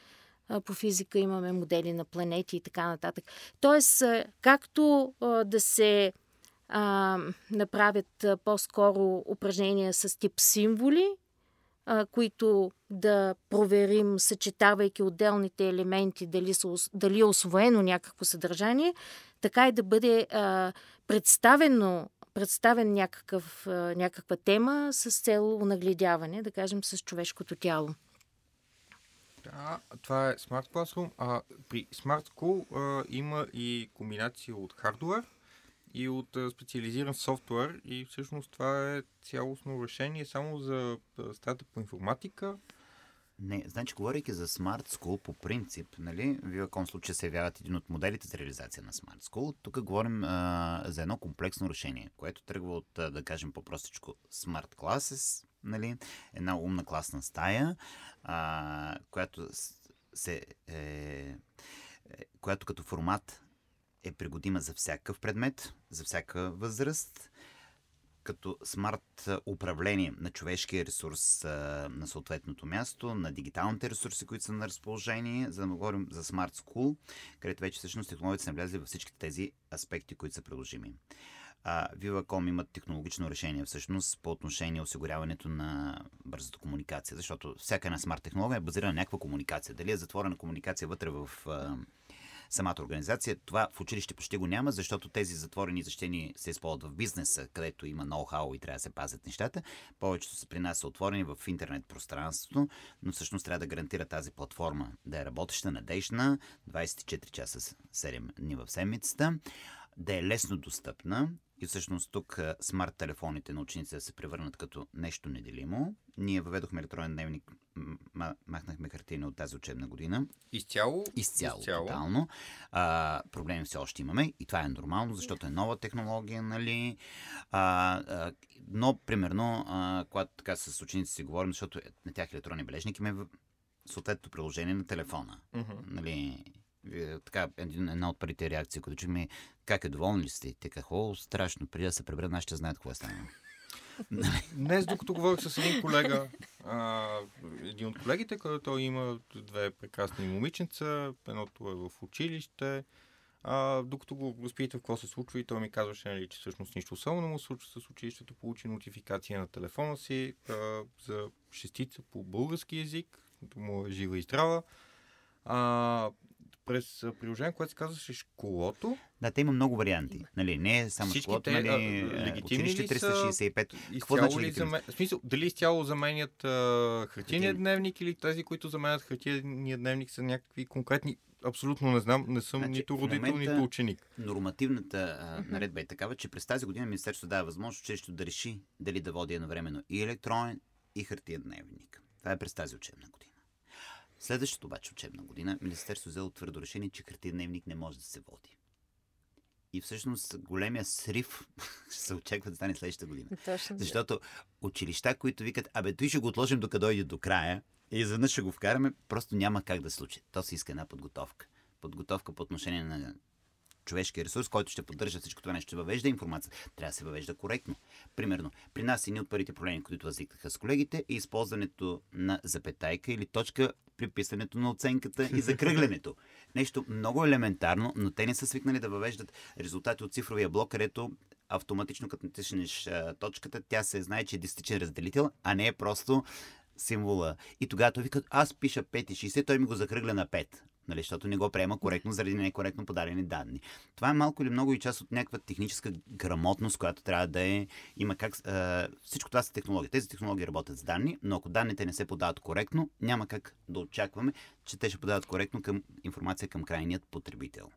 по физика имаме модели на планети и така нататък. Тоест, както да се а, направят по-скоро упражнения с тип символи, а, които да проверим, съчетавайки отделните елементи, дали, са, дали е освоено някакво съдържание, така и да бъде а, представено представен някакъв, някаква тема с цел нагледяване, да кажем, с човешкото тяло. Да, това е Smart Classroom. А, при Smart School а, има и комбинация от хардуер и от а, специализиран софтуер и всъщност това е цялостно решение само за стата по информатика не, значи, говорейки за Smart School по принцип, нали, в каком случай се явяват един от моделите за реализация на Smart School, тук говорим а, за едно комплексно решение, което тръгва от, да кажем по-простичко, Smart Classes, нали, една умна класна стая, а, която се е, е, която като формат е пригодима за всякакъв предмет, за всяка възраст като смарт управление на човешкия ресурс на съответното място, на дигиталните ресурси, които са на разположение, за да говорим за Smart School, където вече всъщност технологиите са навлязли във всички тези аспекти, които са приложими. Viva.com имат технологично решение всъщност по отношение осигуряването на бързата комуникация, защото всяка една смарт технология е базирана на някаква комуникация. Дали е затворена комуникация вътре в самата организация. Това в училище почти го няма, защото тези затворени защени се използват в бизнеса, където има ноу-хау и трябва да се пазят нещата. Повечето са при нас са отворени в интернет пространството, но всъщност трябва да гарантира тази платформа да е работеща, надежна, 24 часа 7 дни в седмицата, да е лесно достъпна, и всъщност тук смарт телефоните на учениците се превърнат като нещо неделимо. Ние въведохме електронен дневник, махнахме хартина от тази учебна година. Изцяло? Изцяло, Изцяло. тотално. А, проблеми все още имаме и това е нормално, защото е нова технология, нали? А, а, но, примерно, а, когато така с учениците си говорим, защото на тях електронни бележник има съответното приложение на телефона. Uh-huh. Нали? така, една от първите реакции, които чуме, как е доволни ли сте? Те какво страшно, преди да се преберат, нашите знаят какво е станало. Днес, докато говорих с един колега, а, един от колегите, който той има две прекрасни момиченца, едното е в училище, а, докато го разпитах какво се случва и той ми казваше, нали, че всъщност нищо особено му случва с училището, получи нотификация на телефона си а, за шестица по български язик, му е жива и здрава. А, през приложение, което се казваше школото. Да, те има много варианти. Нали, не е само школото, нали, легитимни ли 365. Какво значи ли замен... В смисъл, дали изцяло заменят а, хартиния дневник или тези, които заменят хартиния дневник са някакви конкретни Абсолютно не знам, не съм значи, нито родител, нито ученик. Нормативната а, наредба е такава, че през тази година Министерството дава възможност училището да реши дали да води едновременно и електронен, и хартиен дневник. Това е през тази учебна година. Следващата обаче учебна година Министерството взело твърдо решение, че хартиен дневник не може да се води. И всъщност големия срив се очаква да стане следващата година. Точно. Защото училища, които викат, абе, той ще го отложим докато дойде до края и изведнъж ще го вкараме, просто няма как да случи. То се иска една подготовка. подготовка по отношение на човешкия ресурс, който ще поддържа всичко това нещо, ще въвежда информация, трябва да се въвежда коректно. Примерно, при нас едни от първите проблеми, които възникнаха с колегите, е използването на запетайка или точка при писането на оценката и закръглянето. Нещо много елементарно, но те не са свикнали да въвеждат резултати от цифровия блок, където автоматично като натиснеш точката, тя се знае, че е дистичен разделител, а не е просто символа. И тогава той вика, аз пиша 5,60, той ми го закръгля на 5 нали, защото не го приема коректно заради некоректно подадени данни. Това е малко или много и част от някаква техническа грамотност, която трябва да е. Има как. Е, всичко това са технологии. Тези технологии работят с данни, но ако данните не се подават коректно, няма как да очакваме, че те ще подават коректно към информация към крайният потребител.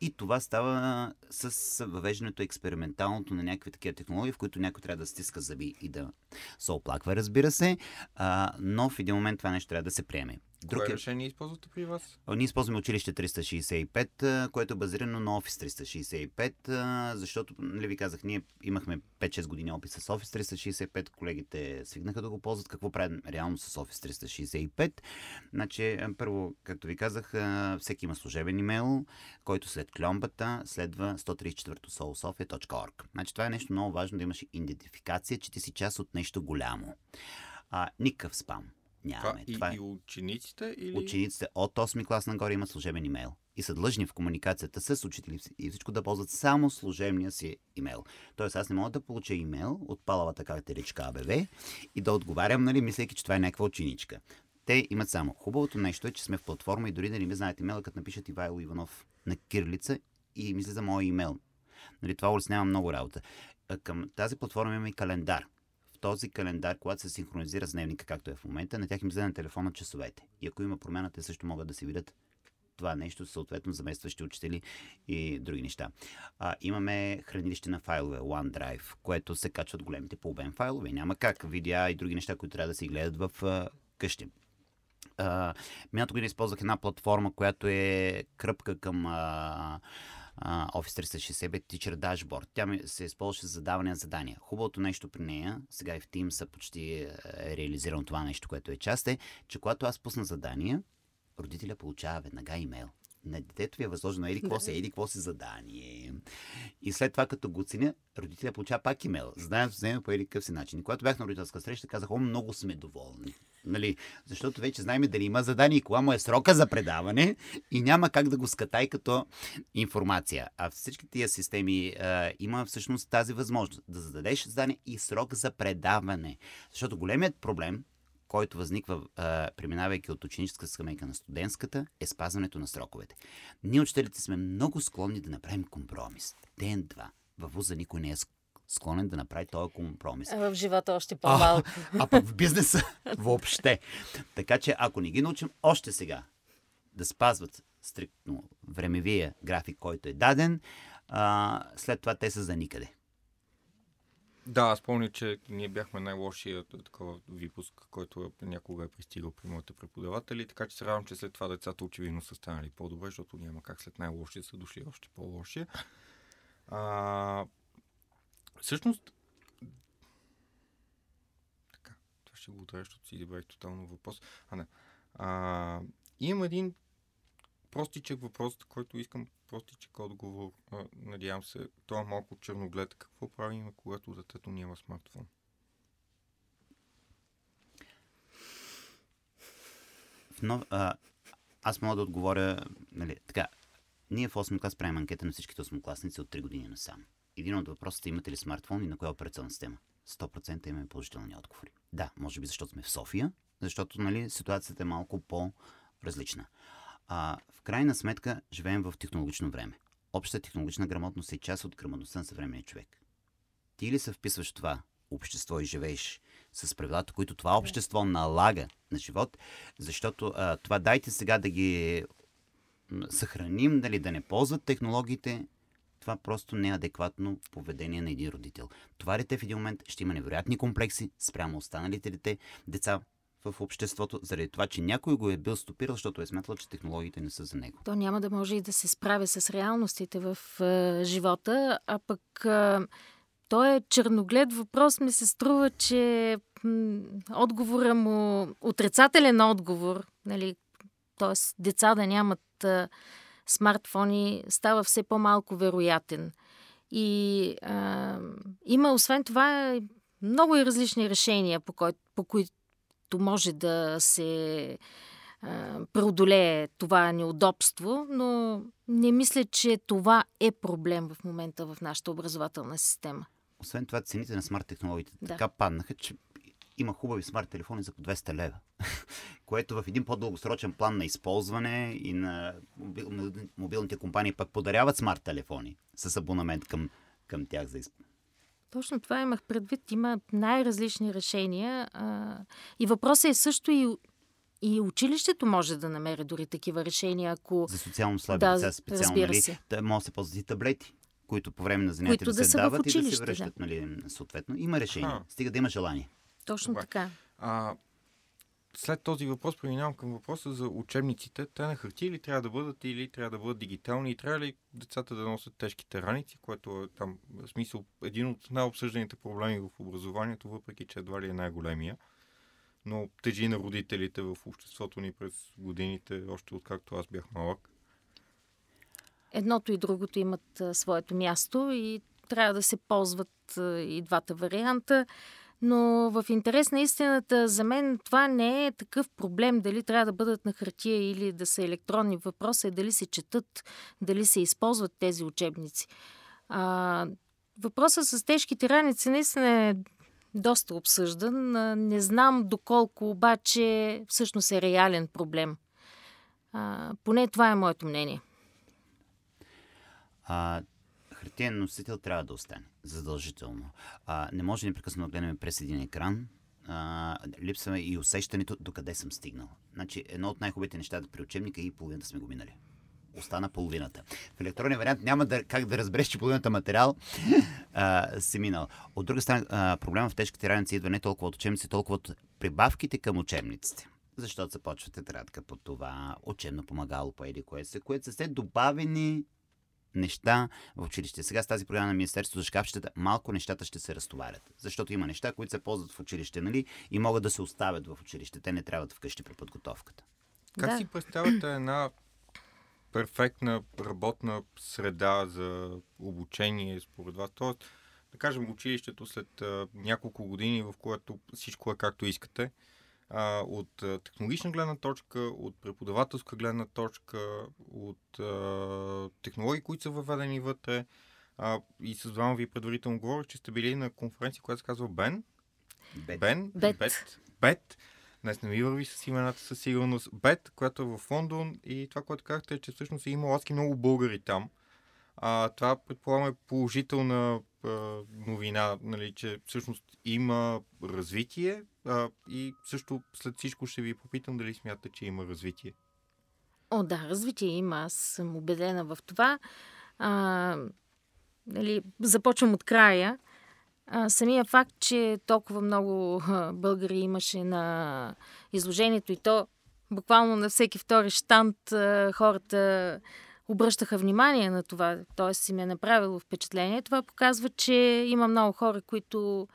И това става с въвеждането експерименталното на някакви такива технологии, в които някой трябва да стиска зъби и да се оплаква, разбира се, а, но в един момент това нещо трябва да се приеме. Друг Кое е... решение използвате при вас? Ние използваме училище 365, което е базирано на Office 365, защото, нали ви казах, ние имахме 5-6 години опит с Office 365, колегите свигнаха да го ползват. Какво правим реално с Office 365? Значи, първо, както ви казах, всеки има служебен имейл, който след кломбата следва 134 solsofia.org. Значи, това е нещо много важно да имаш идентификация, че ти си част от нещо голямо. А, никакъв спам Нямаме. Това, това и, е... и учениците? Или... Учениците от 8 клас нагоре имат служебен имейл. И са длъжни в комуникацията с учители и всичко да ползват само служебния си имейл. Тоест аз не мога да получа имейл от палавата картеричка АБВ и да отговарям, нали, мислейки, че това е някаква ученичка. Те имат само. Хубавото нещо е, че сме в платформа и дори да не ми знаете имейла, като напишат Ивайло Иванов на кирлица и мисля за моя имейл. Нали, това улеснява много работа. Към тази платформа имаме и календар този календар, когато се синхронизира с дневника, както е в момента, на тях им излезе на телефона часовете. И ако има промяна, те също могат да се видят това нещо, съответно заместващи учители и други неща. А, имаме хранилище на файлове, OneDrive, което се качват големите по обем файлове. Няма как. Видеа и други неща, които трябва да се гледат в а, къщи. миналата година използвах една платформа, която е кръпка към а, Office 360 бе Teacher Dashboard. Тя ми се използваше за даване на задания. Хубавото нещо при нея, сега и в Teams са почти е, реализирано това нещо, което е част, е, че когато аз пусна задания, родителя получава веднага имейл на детето ви е възложено еди какво се, еди какво се задание. И след това, като го ценя, родителя получава пак имейл. Знаем, вземе по еди какъв си начин. И когато бях на родителска среща, казах, о, много сме доволни. Нали? Защото вече знаем дали има задание и кога му е срока за предаване и няма как да го скатай като информация. А всички тия системи а, има всъщност тази възможност да зададеш задание и срок за предаване. Защото големият проблем който възниква, а, преминавайки от ученическа скамейка на студентската, е спазването на сроковете. Ние, учителите, сме много склонни да направим компромис. Ден-два. Във вуза никой не е склонен да направи този компромис. А в живота още по-малко. А, а пък в бизнеса въобще. Така че, ако не ги научим още сега да спазват стриктно времевия график, който е даден, а, след това те са за никъде. Да, аз помня, че ние бяхме най-лошия такова випуск, който някога е пристигал при моите преподаватели, така че се радвам, че след това децата очевидно са станали по-добре, защото няма как след най-лошия са дошли още по-лошия. А, всъщност, така, това ще го отрежа, защото си забравих тотално въпрос. А, не. А, имам един простичък въпрос, който искам простичък отговор. А, надявам се, това е малко черноглед. Какво правим, когато детето няма смартфон? В нов, а, аз мога да отговоря, нали, така, ние в 8 клас правим анкета на всичките 8 класници от 3 години насам. Един от въпросите имате ли смартфон и на коя операционна система? 100% имаме положителни отговори. Да, може би защото сме в София, защото нали, ситуацията е малко по-различна. А, в крайна сметка живеем в технологично време. Общата технологична грамотност е част от грамотността на съвременния човек. Ти ли се вписваш в това общество и живееш с правилата, които това общество налага на живот, защото а, това дайте сега да ги съхраним, дали да не ползват технологиите, това просто не е адекватно поведение на един родител. Това дете в един момент ще има невероятни комплекси спрямо останалите дете, деца в обществото, заради това, че някой го е бил стопирал, защото е смятал, че технологиите не са за него. То няма да може и да се справя с реалностите в е, живота, а пък е, то е черноглед въпрос. Ми се струва, че отговора му, отрицателен отговор, нали, т.е. деца да нямат е, смартфони става все по-малко вероятен. И а, има, освен това, много и различни решения, по, кой, по които може да се а, преодолее това неудобство, но не мисля, че това е проблем в момента в нашата образователна система. Освен това, цените на смарт технологиите да. така паднаха, че има хубави смарт телефони за по 200 лева, което в един по-дългосрочен план на използване и на мобилните компании пък подаряват смарт телефони с абонамент към, към тях за използване. Точно това имах предвид. Има най-различни решения. А, и въпросът е също и и училището може да намери дори такива решения, ако... За социално слаби да, деца специално, нали? Се. Да, може да се ползват и таблети, които по време на занятията да, да се дават и да се връщат, да. нали, съответно. Има решение. А. Стига да има желание. Точно Добре. така. А, след този въпрос преминавам към въпроса за учебниците. Те на хартия ли трябва да бъдат или трябва да бъдат дигитални и трябва ли децата да носят тежките раници, което е там, в смисъл, един от най-обсъжданите проблеми в образованието, въпреки че едва ли е най-големия. Но тежи на родителите в обществото ни през годините, още откакто аз бях малък. Едното и другото имат своето място и трябва да се ползват и двата варианта. Но в интерес на истината, за мен това не е такъв проблем дали трябва да бъдат на хартия или да са електронни. Въпросът е дали се четат, дали се използват тези учебници. А, въпросът с тежките раници наистина е доста обсъждан. Не знам доколко обаче всъщност е реален проблем. А, поне това е моето мнение. А, хартиен носител трябва да остане. Задължително. А, не може непрекъснато да гледаме през един екран. А, липсва и усещането до къде съм стигнал. Значи, едно от най-хубавите неща при учебника е и половината сме го минали. Остана половината. В електронния вариант няма да, как да разбереш, че половината материал а, си минал. От друга страна, проблема в тежките раници идва не толкова от учебници, толкова от прибавките към учебниците защото започвате тетрадка по това, учебно помагало по еди кое се, което са се добавени неща в училище. Сега с тази програма на Министерството за шкафчетата малко нещата ще се разтоварят. Защото има неща, които се ползват в училище, нали? И могат да се оставят в училище. Те не трябват вкъщи при подготовката. Как да. си представяте една перфектна работна среда за обучение според вас? Тоест, да кажем, училището след а, няколко години, в което всичко е както искате, а, от а, технологична гледна точка, от преподавателска гледна точка, от а, технологии, които са въведени вътре. А, и с двама ви предварително говорих, че сте били на конференция, която се казва Бен. Бет. Бен. Бет. Бет. Бет. Днес не ми върви с имената със сигурност. Бет, която е в Лондон и това, което казахте е, че всъщност е имало адски много българи там. А, това предполагаме положителна а, новина, нали, че всъщност има развитие а, и също след всичко ще ви попитам дали смятате, че има развитие. О, да, развитие има. Аз съм убедена в това. А, нали, започвам от края. А, самия факт, че толкова много българи имаше на изложението и то буквално на всеки втори штант хората обръщаха внимание на това, т.е. си ми е направило впечатление. Това показва, че има много хора, които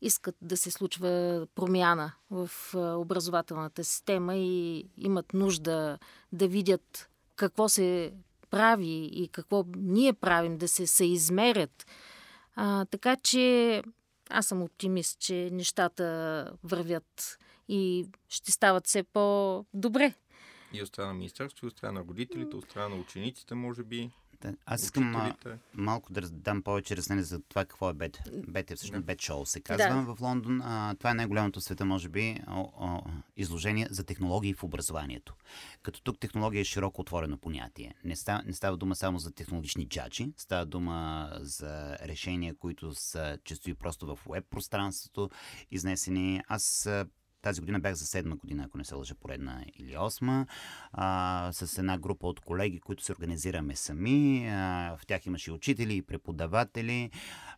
искат да се случва промяна в образователната система и имат нужда да видят какво се прави и какво ние правим, да се съизмерят. А, така че аз съм оптимист, че нещата вървят и ще стават все по-добре. И от страна на Министерството, и от страна на родителите, от страна на учениците, може би. Да, аз искам а, малко да дам повече разяснение за това какво е Бет. Бет е всъщност Бет Шоу се казва да. в Лондон. А, това е най-голямото в света, може би, о, о, изложение за технологии в образованието. Като тук технология е широко отворено понятие. Не става, не става дума само за технологични джаджи, става дума за решения, които са често и просто в веб пространството изнесени. Аз тази година бях за седма година, ако не се лъжа поредна или осма, а, с една група от колеги, които се организираме сами. А, в тях имаше и учители, и преподаватели.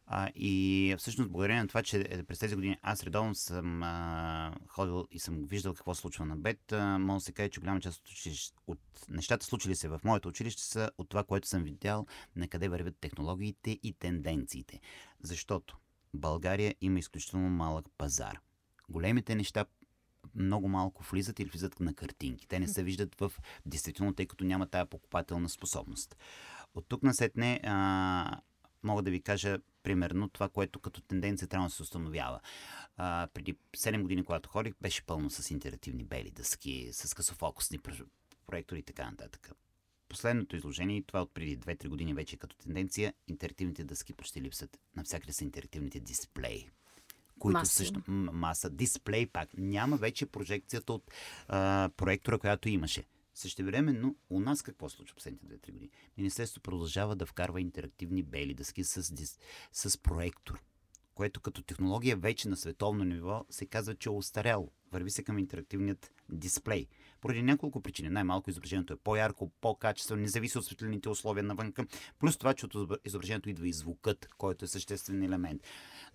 А, и всъщност благодарение на това, че е, през тези години аз редовно съм а, ходил и съм виждал какво случва на БЕТ, а, да се каже, че голяма част от, от нещата случили се в моето училище са от това, което съм видял, на къде вървят технологиите и тенденциите. Защото България има изключително малък пазар големите неща много малко влизат или влизат на картинки. Те не се виждат в действително, тъй като няма тая покупателна способност. От тук насетне а, мога да ви кажа примерно това, което като тенденция трябва да се установява. А, преди 7 години, когато ходих, беше пълно с интерактивни бели дъски, с късофокусни проектори и така нататък. Последното изложение, това от преди 2-3 години вече като тенденция, интерактивните дъски почти липсват. Навсякъде са интерактивните дисплеи които Маса. също м- маса, дисплей пак. Няма вече прожекцията от а, проектора, която имаше. Същевременно, у нас какво случва последните 2-3 години? Министерството продължава да вкарва интерактивни бели дъски с, дис, с проектор, което като технология вече на световно ниво се казва, че е устаряло. Върви се към интерактивният дисплей. Поради няколко причини. Най-малко изображението е по-ярко, по-качествено, не зависи от светлените условия навънка. Плюс това, че от изображението идва и звукът, който е съществен елемент.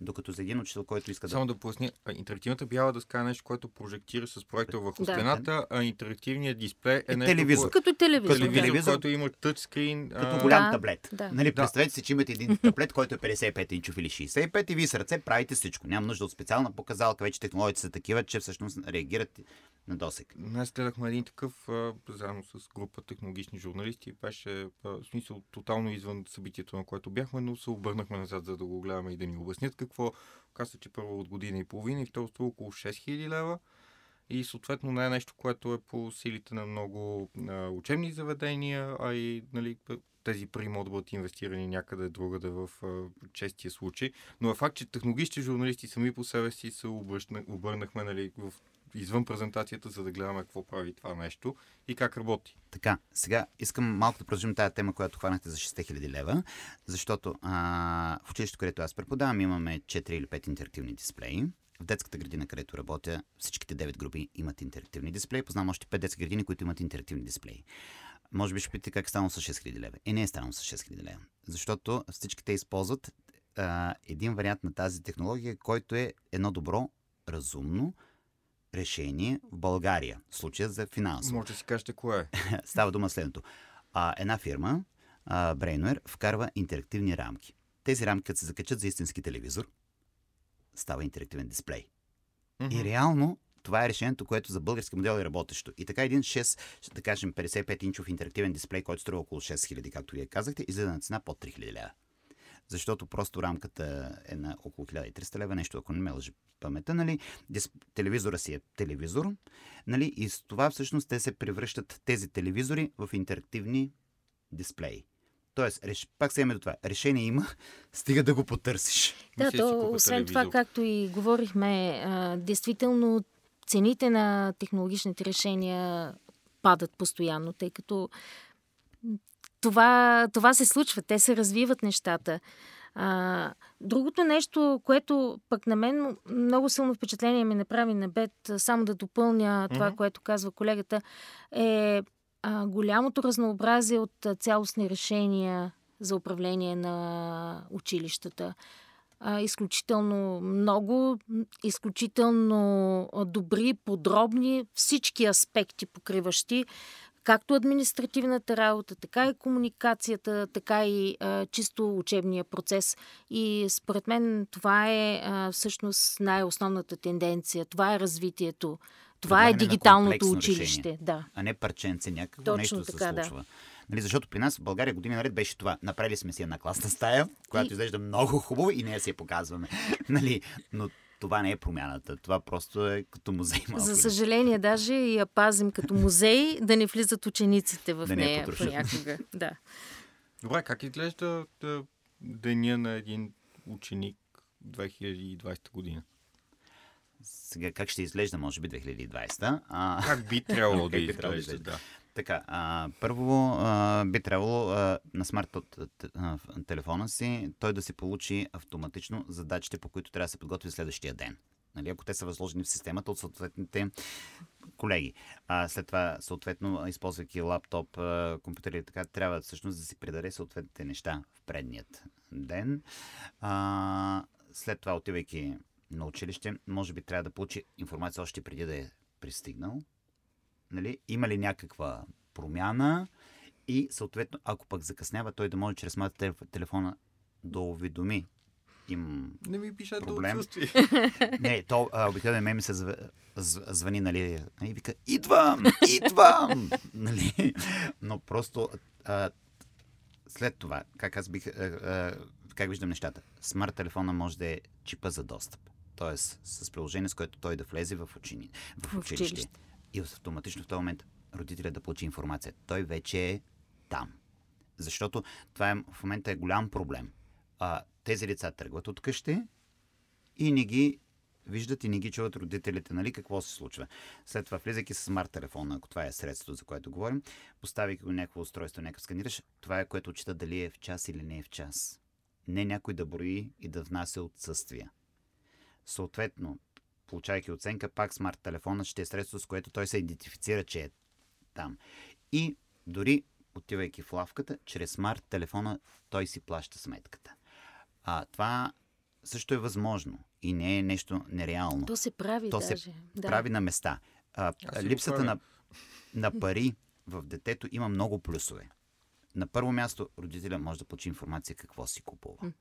Докато за един учител, който иска да Само да поясня, интерактивната бяла дъска е нещо, което прожектира с проектор върху Да. стената, а интерактивният дисплей е, Е нещо, телевизор. кое- Като телевизор. Като телевизор, който има тъчскрин. Като голям Да, таблет. да. Нали, Да. представете си, че имате един таблет, който е 55 инчов или 65 и вие с ръце правите всичко. Няма нужда от специална показалка. Вече технологиите са такива, че всъщност реагират на досек. Днес гледахме един такъв, а, заедно с група технологични журналисти. Беше, а, в смисъл, тотално извън събитието, на което бяхме, но се обърнахме назад, за да го гледаме и да ни обяснят какво. Каза, че първо от година и половина и второ струва около 6000 лева. И съответно не е нещо, което е по силите на много а, учебни заведения, а и нали, тези пари могат да бъдат инвестирани някъде другаде в а, честия случай. Но е факт, че технологичните журналисти сами по себе си се обърнахме нали, в, извън презентацията, за да гледаме какво прави това нещо и как работи. Така, сега искам малко да продължим тази тема, която хванахте за 6000 лева, защото а, в училището, където аз преподавам, имаме 4 или 5 интерактивни дисплеи. В детската градина, където работя, всичките 9 групи имат интерактивни дисплеи. Познавам още 5 детски градини, които имат интерактивни дисплеи. Може би ще питате как е станало с 6000 лева. Е, не е станало с 6000 лева. Защото всички те използват а, един вариант на тази технология, който е едно добро, разумно решение в България. В случая за финансово. Може да си кажете кое е. Става дума следното. А, една фирма, а, Brainware, вкарва интерактивни рамки. Тези рамки, като се закачат за истински телевизор, става интерактивен дисплей. Мгм. И реално това е решението, което за български модел е работещо. И така един 6, да кажем 55-инчов интерактивен дисплей, който струва около 6000, както вие казахте, излезе на цена под 3000 лева. Защото просто рамката е на около 1300 лева, нещо, ако не ме лъжи памета, нали? Телевизора си е телевизор, нали? И с това всъщност те се превръщат тези телевизори в интерактивни дисплеи. Тоест, реш... пак се имаме до това. Решение има, стига да го потърсиш. Да, Мисля, то, освен това, както и говорихме, а, действително цените на технологичните решения падат постоянно, тъй като това, това се случва, те се развиват нещата. А, другото нещо, което пък на мен много силно впечатление ми направи на бед, само да допълня това, Мгм. което казва колегата, е а, голямото разнообразие от цялостни решения за управление на училищата. А, изключително много, изключително добри, подробни, всички аспекти покриващи, както административната работа, така и комуникацията, така и а, чисто учебния процес. И според мен това е а, всъщност най-основната тенденция. Това е развитието. Това е Предлагане дигиталното училище. решение. Да. а не парченце някакво Точно нещо така, се да. случва. Нали, защото при нас в България години наред беше това. Направили сме си една класна стая, която И- изглежда много хубаво и нея си я показваме. нали, но това не е промяната. Това просто е като музей малко. За ли. съжаление, даже и я пазим като музей, да не влизат учениците в Да не нея потрошат. понякога. Да. Добре, как изглежда да, деня на един ученик 2020 година? Сега как ще изглежда, може би 2020. А, Как би трябвало да Как би трябвало да изглежда? Да. Така, а, първо а, би трябвало а, на смарт в телефона си той да си получи автоматично задачите, по които трябва да се подготви следващия ден. Нали, ако те са възложени в системата от съответните колеги. А, след това, съответно, използвайки лаптоп, компютър и така, трябва всъщност да си предаде съответните неща в предният ден. А, след това, отивайки на училище, може би трябва да получи информация още преди да е пристигнал нали, има ли някаква промяна и съответно, ако пък закъснява, той да може чрез телеф- телефона да уведоми им Не ми пишете Проблем. отсъствие. Не, то обикновено ме ми се зв... зв... звъни, нали, и вика, идвам, идвам, нали, но просто а, след това, как аз бих, а, а, как виждам нещата, смарт телефона може да е чипа за достъп, т.е. с приложение, с което той да влезе в, учени... в В училище. училище. И автоматично в този момент родителя да получи информация. Той вече е там. Защото това е, в момента е голям проблем. А, тези лица тръгват от къщи и не ги виждат и не ги чуват родителите, нали, какво се случва. След това, влизайки с смарт телефона, ако това е средството, за което говорим, поставяйки го някакво устройство, някакъв сканираш, това е което отчита дали е в час или не е в час. Не някой да брои и да внася отсъствия. Съответно, получайки оценка, пак смарт телефона ще е средство, с което той се идентифицира, че е там. И дори отивайки в лавката, чрез смарт телефона той си плаща сметката. А това също е възможно и не е нещо нереално. То се прави То се даже. да. прави на места. А, Аз липсата на, на пари в детето има много плюсове. На първо място, родителя може да получи информация какво си купува.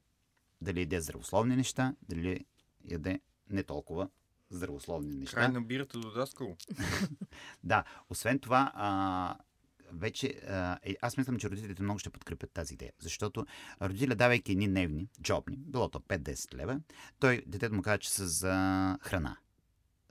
Дали яде здравословни неща, дали яде не толкова здравословни неща. Край на бирата до даскало. Да, освен това, а, вече, а, е, аз мислям, че родителите много ще подкрепят тази идея. Защото родителя, давайки едни дневни, джобни, било то 5-10 лева, той, детето му казва, че са за храна.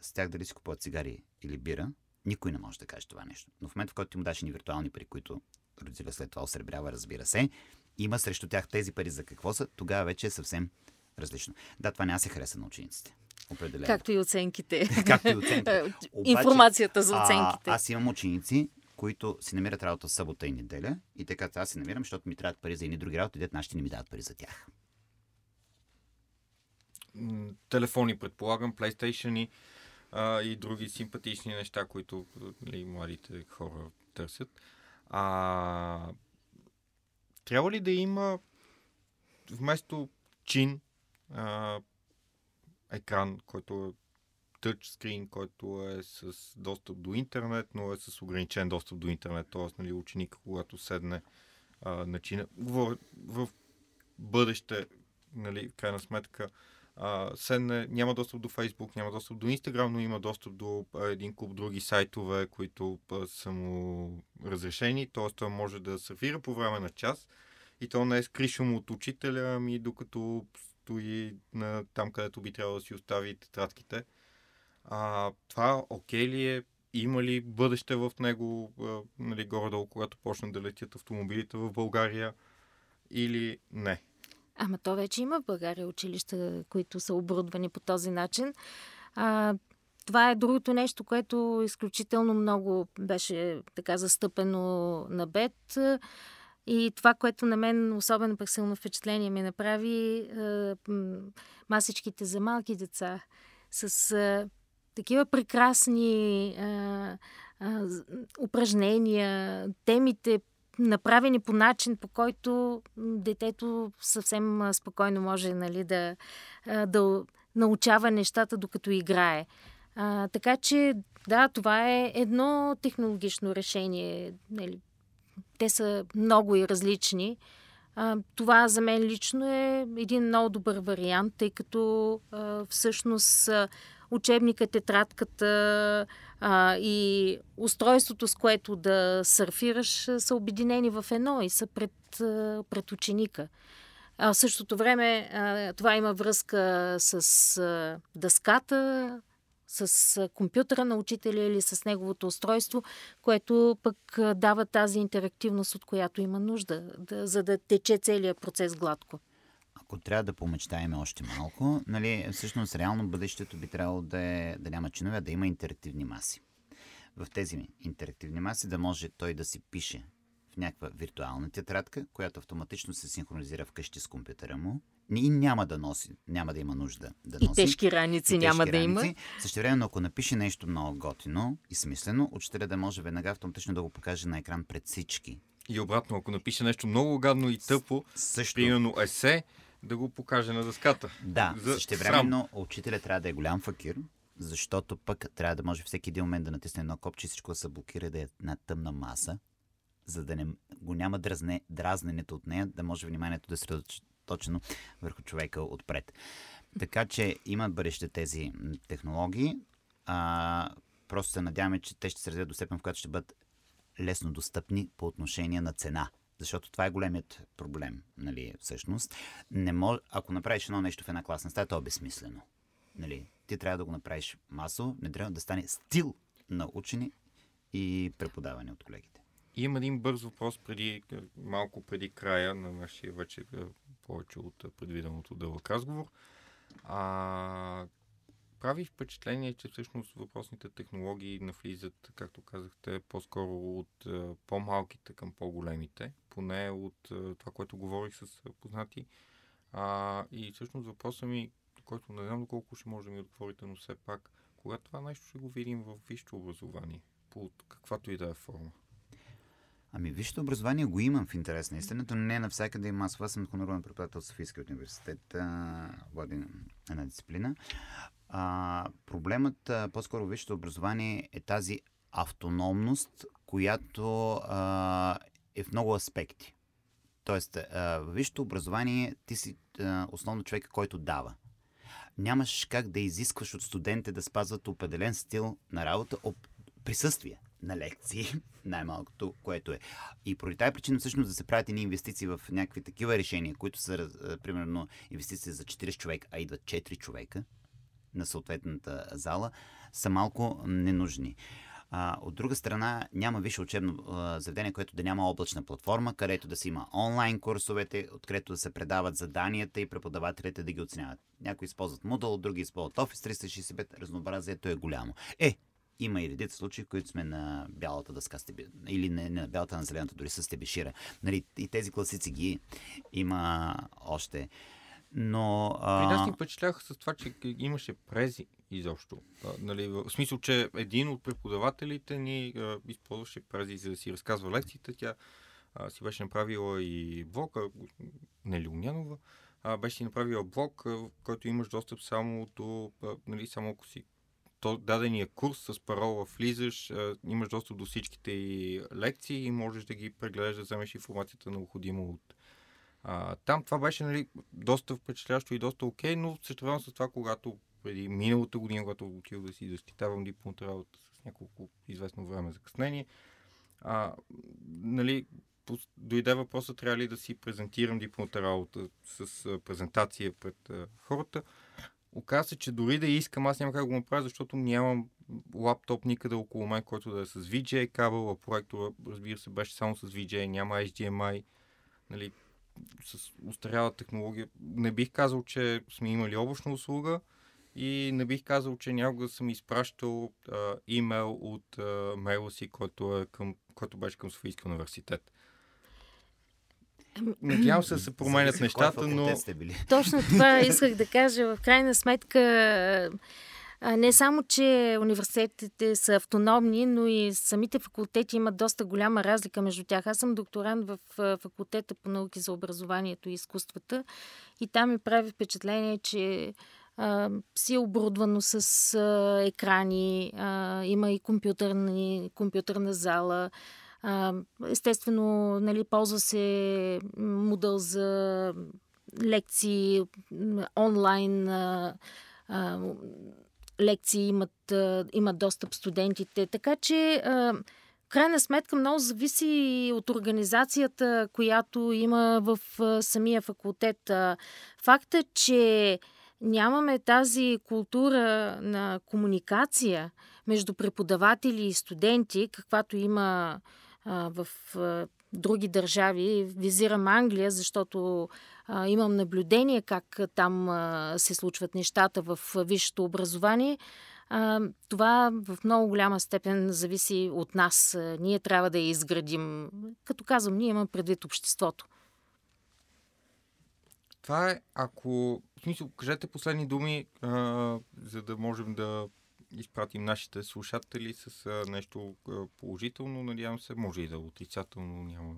С тях дали си купуват цигари или бира, никой не може да каже това нещо. Но в момента, в който ти му даш ни виртуални пари, които родителя след това осребрява, разбира се, има срещу тях тези пари за какво са, тогава вече е съвсем различно. Да, това няма се хареса на учениците. Определено. Както и оценките. Както и оценките. Обаче, Информацията за оценките. А, аз имам ученици, които си намират работа в събота и неделя и те казват, аз си намирам, защото ми трябват пари за едни други работи, дет нашите не ми дават пари за тях. Телефони, предполагам, PlayStation а, и други симпатични неща, които нали, младите хора търсят. А, трябва ли да има вместо чин а, екран, който е тъчскрин, който е с достъп до интернет, но е с ограничен достъп до интернет, т.е. Нали, ученик, когато седне а, на чина. Говоря в бъдеще, нали, в крайна сметка, а, седне, няма достъп до Фейсбук, няма достъп до Инстаграм, но има достъп до а, един куп други сайтове, които са му разрешени, т.е. той може да сърфира по време на час и то не е скришо му от учителя, ами докато стои на, там, където би трябвало да си остави тетрадките. А, това окей ли е? Има ли бъдеще в него, а, нали, горе-долу, когато почнат да летят автомобилите в България или не? Ама то вече има в България училища, които са оборудвани по този начин. А, това е другото нещо, което изключително много беше така застъпено на бед. И това, което на мен особено пък силно впечатление ми направи, е, масичките за малки деца с е, такива прекрасни е, е, упражнения, темите направени по начин, по който детето съвсем а, спокойно може нали, да, а, да научава нещата, докато играе. А, така че, да, това е едно технологично решение. Нали, те са много и различни. Това за мен лично е един много добър вариант, тъй като всъщност учебника, тетрадката а, и устройството, с което да сърфираш, са обединени в едно и са пред, пред ученика. А в същото време това има връзка с дъската, с компютъра на учителя или с неговото устройство, което пък дава тази интерактивност, от която има нужда, да, за да тече целият процес гладко. Ако трябва да помечтаем още малко, нали, всъщност реално бъдещето би трябвало да, е, да няма чинове, да има интерактивни маси. В тези интерактивни маси да може той да си пише в някаква виртуална тетрадка, която автоматично се синхронизира вкъщи с компютъра му и няма да носи, няма да има нужда да И носи. тежки раници и няма тежки да има. раници. Същевременно, ако напише нещо много готино и смислено, учителя да може веднага автоматично да го покаже на екран пред всички. И обратно, ако напише нещо много гадно и тъпо, Също, примерно есе, да го покаже на дъската. да, За същевременно учителя трябва да е голям факир, защото пък трябва да може всеки един момент да натисне едно копче и всичко да се блокира и да е една тъмна маса, за да не, го няма дразне, дразненето от нея, да може вниманието да се точно върху човека отпред. Така че имат бъдеще тези технологии. А, просто се надяваме, че те ще се развият до степен, в която ще бъдат лесно достъпни по отношение на цена. Защото това е големият проблем, нали, всъщност. Не мож... Ако направиш едно нещо в една класна стая, то е безсмислено. Нали, ти трябва да го направиш масово, не трябва да стане стил на учени и преподаване от колегите. Има един бърз въпрос преди, малко преди края на нашия вече повече от предвиденото дълъг разговор. А, прави впечатление, че всъщност въпросните технологии навлизат, както казахте, по-скоро от по-малките към по-големите, поне от това, което говорих с познати. А, и всъщност въпросът ми, който не знам доколко ще може да ми отворите, но все пак, когато това нещо ще го видим в висшето образование, по каквато и да е форма? Ами, висшето образование го имам в интерес на истината, но не навсякъде има. Аз съм хоноруван преподавател в Софийския университет, води една дисциплина. А, проблемът, а, по-скоро висшето образование е тази автономност, която а, е в много аспекти. Тоест, в висшето образование ти си а, основно човек, който дава. Нямаш как да изискваш от студентите да спазват определен стил на работа, присъствие на лекции, най-малкото, което е. И поради тази причина всъщност да се правят едни инвестиции в някакви такива решения, които са, примерно, инвестиции за 40 човека, а идват 4 човека на съответната зала, са малко ненужни. А, от друга страна, няма висше учебно а, заведение, което да няма облачна платформа, където да си има онлайн курсовете, откъдето да се предават заданията и преподавателите да ги оценяват. Някои използват Moodle, други използват Office 365, разнообразието е голямо. Е, има и редица случаи, които сме на бялата дъска или не, не на бялата, на зелената, дори с тебешира. Нали, и тези класици ги има още. Но... А... При нас ни впечатляваха с това, че имаше прези изобщо. Нали, в смисъл, че един от преподавателите ни а, използваше прези, за да си разказва лекциите. Тя а, си беше направила и блог, а, Нели Унянова, а, беше си направила блог, в който имаш достъп само до, а, нали, само ако си дадения курс с парола влизаш, имаш достъп до всичките и лекции и можеш да ги прегледаш, да вземеш информацията необходима от а, там. Това беше нали, доста впечатляващо и доста окей, но същевременно с това, когато преди миналата година, когато отидох да си защитавам дипломата работа с няколко известно време закъснение, а, нали, дойде въпроса трябва ли да си презентирам дипломата работа с презентация пред а, хората. Оказва се, че дори да искам, аз няма как да го направя, защото нямам лаптоп никъде около мен, който да е с VGA кабел, а проектора, разбира се, беше само с VGA, няма HDMI, нали, с устаряла технология. Не бих казал, че сме имали облачна услуга и не бих казал, че някога съм изпращал а, имейл от а, мейла си, който, е към, който беше към Софийския университет. Надявам се да се променят нещата, но... Точно това исках да кажа. В крайна сметка не само, че университетите са автономни, но и самите факултети имат доста голяма разлика между тях. Аз съм докторант в факултета по науки за образование и изкуствата и там ми прави впечатление, че а, си е оборудвано с а, екрани, а, има и компютърни, компютърна зала, естествено, нали, ползва се модел за лекции онлайн. лекции имат, имат достъп студентите. Така че, крайна сметка, много зависи от организацията, която има в самия факултет. Факта, че нямаме тази култура на комуникация между преподаватели и студенти, каквато има а, в а, други държави. Визирам Англия, защото а, имам наблюдение как там а, се случват нещата в висшето образование. А, това в много голяма степен зависи от нас. Ние трябва да я изградим. Като казвам, ние имам предвид обществото. Това е, ако... В смисъл, кажете последни думи, а, за да можем да изпратим нашите слушатели с а, нещо положително, надявам се. Може и да е отрицателно, няма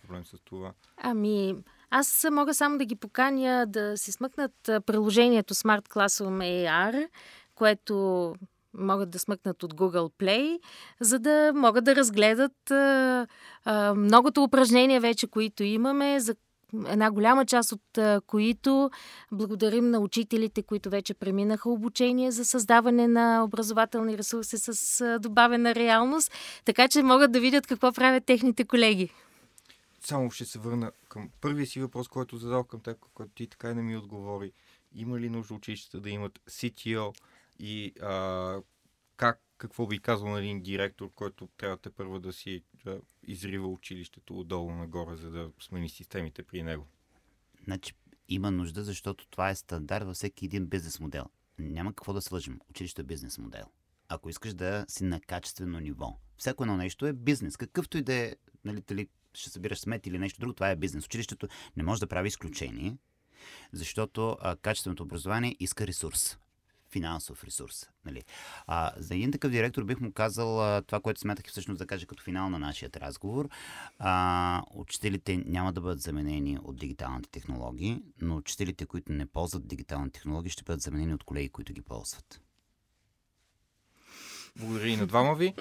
проблем с това. Ами, аз мога само да ги поканя да си смъкнат приложението Smart Classroom AR, което могат да смъкнат от Google Play, за да могат да разгледат а, а, многото упражнения вече, които имаме, за една голяма част от които благодарим на учителите, които вече преминаха обучение за създаване на образователни ресурси с добавена реалност, така че могат да видят какво правят техните колеги. Само ще се върна към първия си въпрос, който задал към теб, който ти така и не ми отговори. Има ли нужда училищата да имат CTO и а, какво би казал на един директор, който трябва те първо да си да изрива училището отдолу нагоре, за да смени системите при него? Значи, има нужда, защото това е стандарт във всеки един бизнес модел. Няма какво да свържим. Училище е бизнес модел. Ако искаш да си на качествено ниво. Всяко едно нещо е бизнес. Какъвто и да е, нали, дали ще събираш смет или нещо друго, това е бизнес. Училището не може да прави изключение, защото а, качественото образование иска ресурс финансов ресурс. Нали. А, за един такъв директор бих му казал а, това, което смятах всъщност да кажа като финал на нашия разговор. А, учителите няма да бъдат заменени от дигиталните технологии, но учителите, които не ползват дигитални технологии, ще бъдат заменени от колеги, които ги ползват. Благодаря и на двама ви.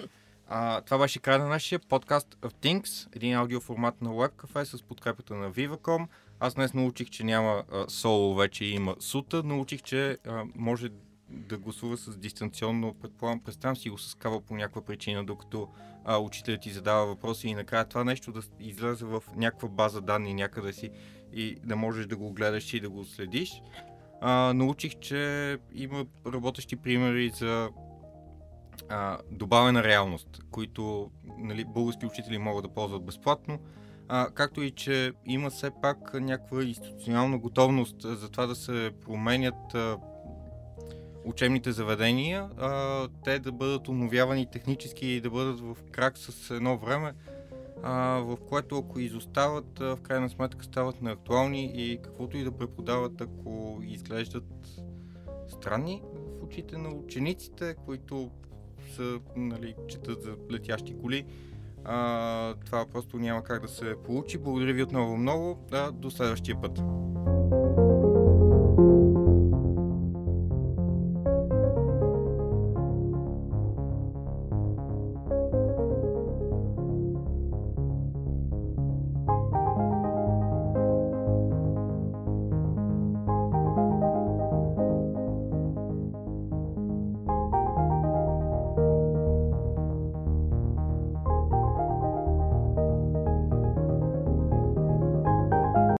А, това беше края на нашия подкаст of Things, един аудиоформат на WebCafe с подкрепата на Viva.com. Аз днес научих, че няма а, соло, вече има сута. Научих, че а, може да гласува с дистанционно, предполагам, представям си го с кава по някаква причина, докато а, учителят ти задава въпроси и накрая това нещо да излезе в някаква база данни някъде си и да можеш да го гледаш и да го следиш. А, научих, че има работещи примери за а, добавена реалност, които нали, български учители могат да ползват безплатно, а, както и че има все пак някаква институционална готовност за това да се променят а, учебните заведения, а, те да бъдат обновявани технически и да бъдат в крак с едно време, а, в което ако изостават, а, в крайна сметка стават неактуални и каквото и да преподават, ако изглеждат странни в очите на учениците, които са, нали, четат за летящи коли, а, това просто няма как да се получи. Благодаря ви отново много. Да, до следващия път.